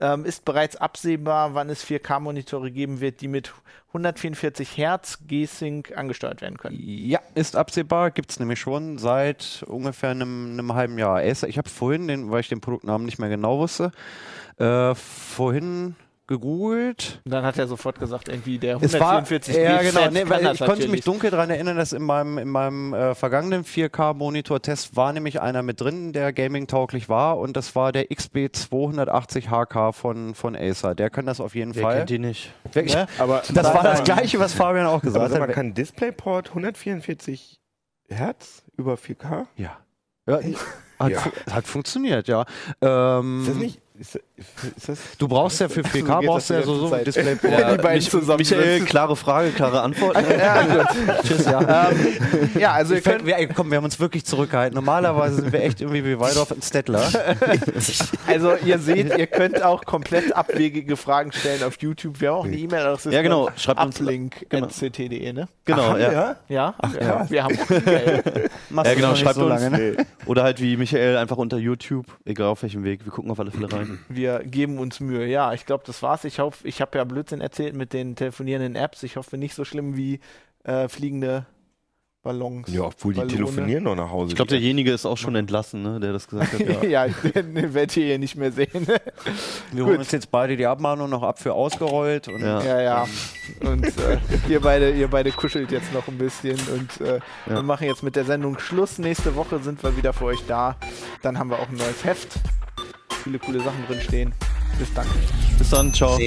Ähm, ist bereits absehbar, wann es 4K-Monitore geben wird, die mit 144 Hertz G-Sync angesteuert werden können? Ja, ist absehbar, gibt es nämlich schon seit ungefähr einem, einem halben Jahr. Ich habe vorhin, den, weil ich den Produktnamen nicht mehr genau wusste, äh, vorhin gegoogelt. Und dann hat er sofort gesagt, irgendwie der Es war, 144 ja, genau, nee, weil ich konnte mich dunkel daran erinnern, dass in meinem, in meinem äh, vergangenen 4K-Monitor-Test war nämlich einer mit drin, der gaming-tauglich war und das war der XB280HK von, von Acer. Der kann das auf jeden Wer Fall. kennt die nicht? Wer- ich- Aber, Das war das gleiche, was Fabian auch aber gesagt sag mal, hat. kann DisplayPort 144 Hertz über 4K? Ja. ja hat, Ja. fu hat funktioniert, ja. Ähm, Ist das nicht? Ist, ist das Du brauchst ja für 4K geht brauchst ja so, so ein. Display. Ja, die beiden Mich- zusammen Michael, sitzen. klare Frage, klare Antwort. Ja, gut. Tschüss, ja. ähm, ja, also ihr könnt, wir, ey, komm, wir haben uns wirklich zurückgehalten. Normalerweise sind wir echt irgendwie wie Waldorf und Stettler. also ihr seht, ihr könnt auch komplett abwegige Fragen stellen auf YouTube. Wir haben auch eine E-Mail-Adresse. Ja, genau. Schreibt uns- Genau. uplink.ct.de, ne? Genau, ja. ja? Ja, ja. wir haben auch. Machst Ja, genau, schreibt so uns. lange, ne? Oder halt wie Michael einfach unter YouTube, egal auf welchem Weg. Wir gucken auf alle Fälle rein. Wir geben uns Mühe. Ja, ich glaube, das war's. Ich hoffe, ich habe ja Blödsinn erzählt mit den telefonierenden Apps. Ich hoffe nicht so schlimm wie äh, fliegende Ballons. Ja, obwohl die Ballone. telefonieren noch nach Hause. Ich glaube, derjenige ist auch schon entlassen, ne, der das gesagt hat. Ja. ja, den werdet ihr hier nicht mehr sehen. Wir holen uns jetzt beide die Abmahnung noch ab für ausgerollt. Und Ja. Ja, ja. Und äh, ihr, beide, ihr beide kuschelt jetzt noch ein bisschen und äh, Ja. wir machen jetzt mit der Sendung Schluss. Nächste Woche sind wir wieder für euch da. Dann haben wir auch ein neues Heft. Viele coole Sachen drin stehen. Bis dann. Bis dann, ciao.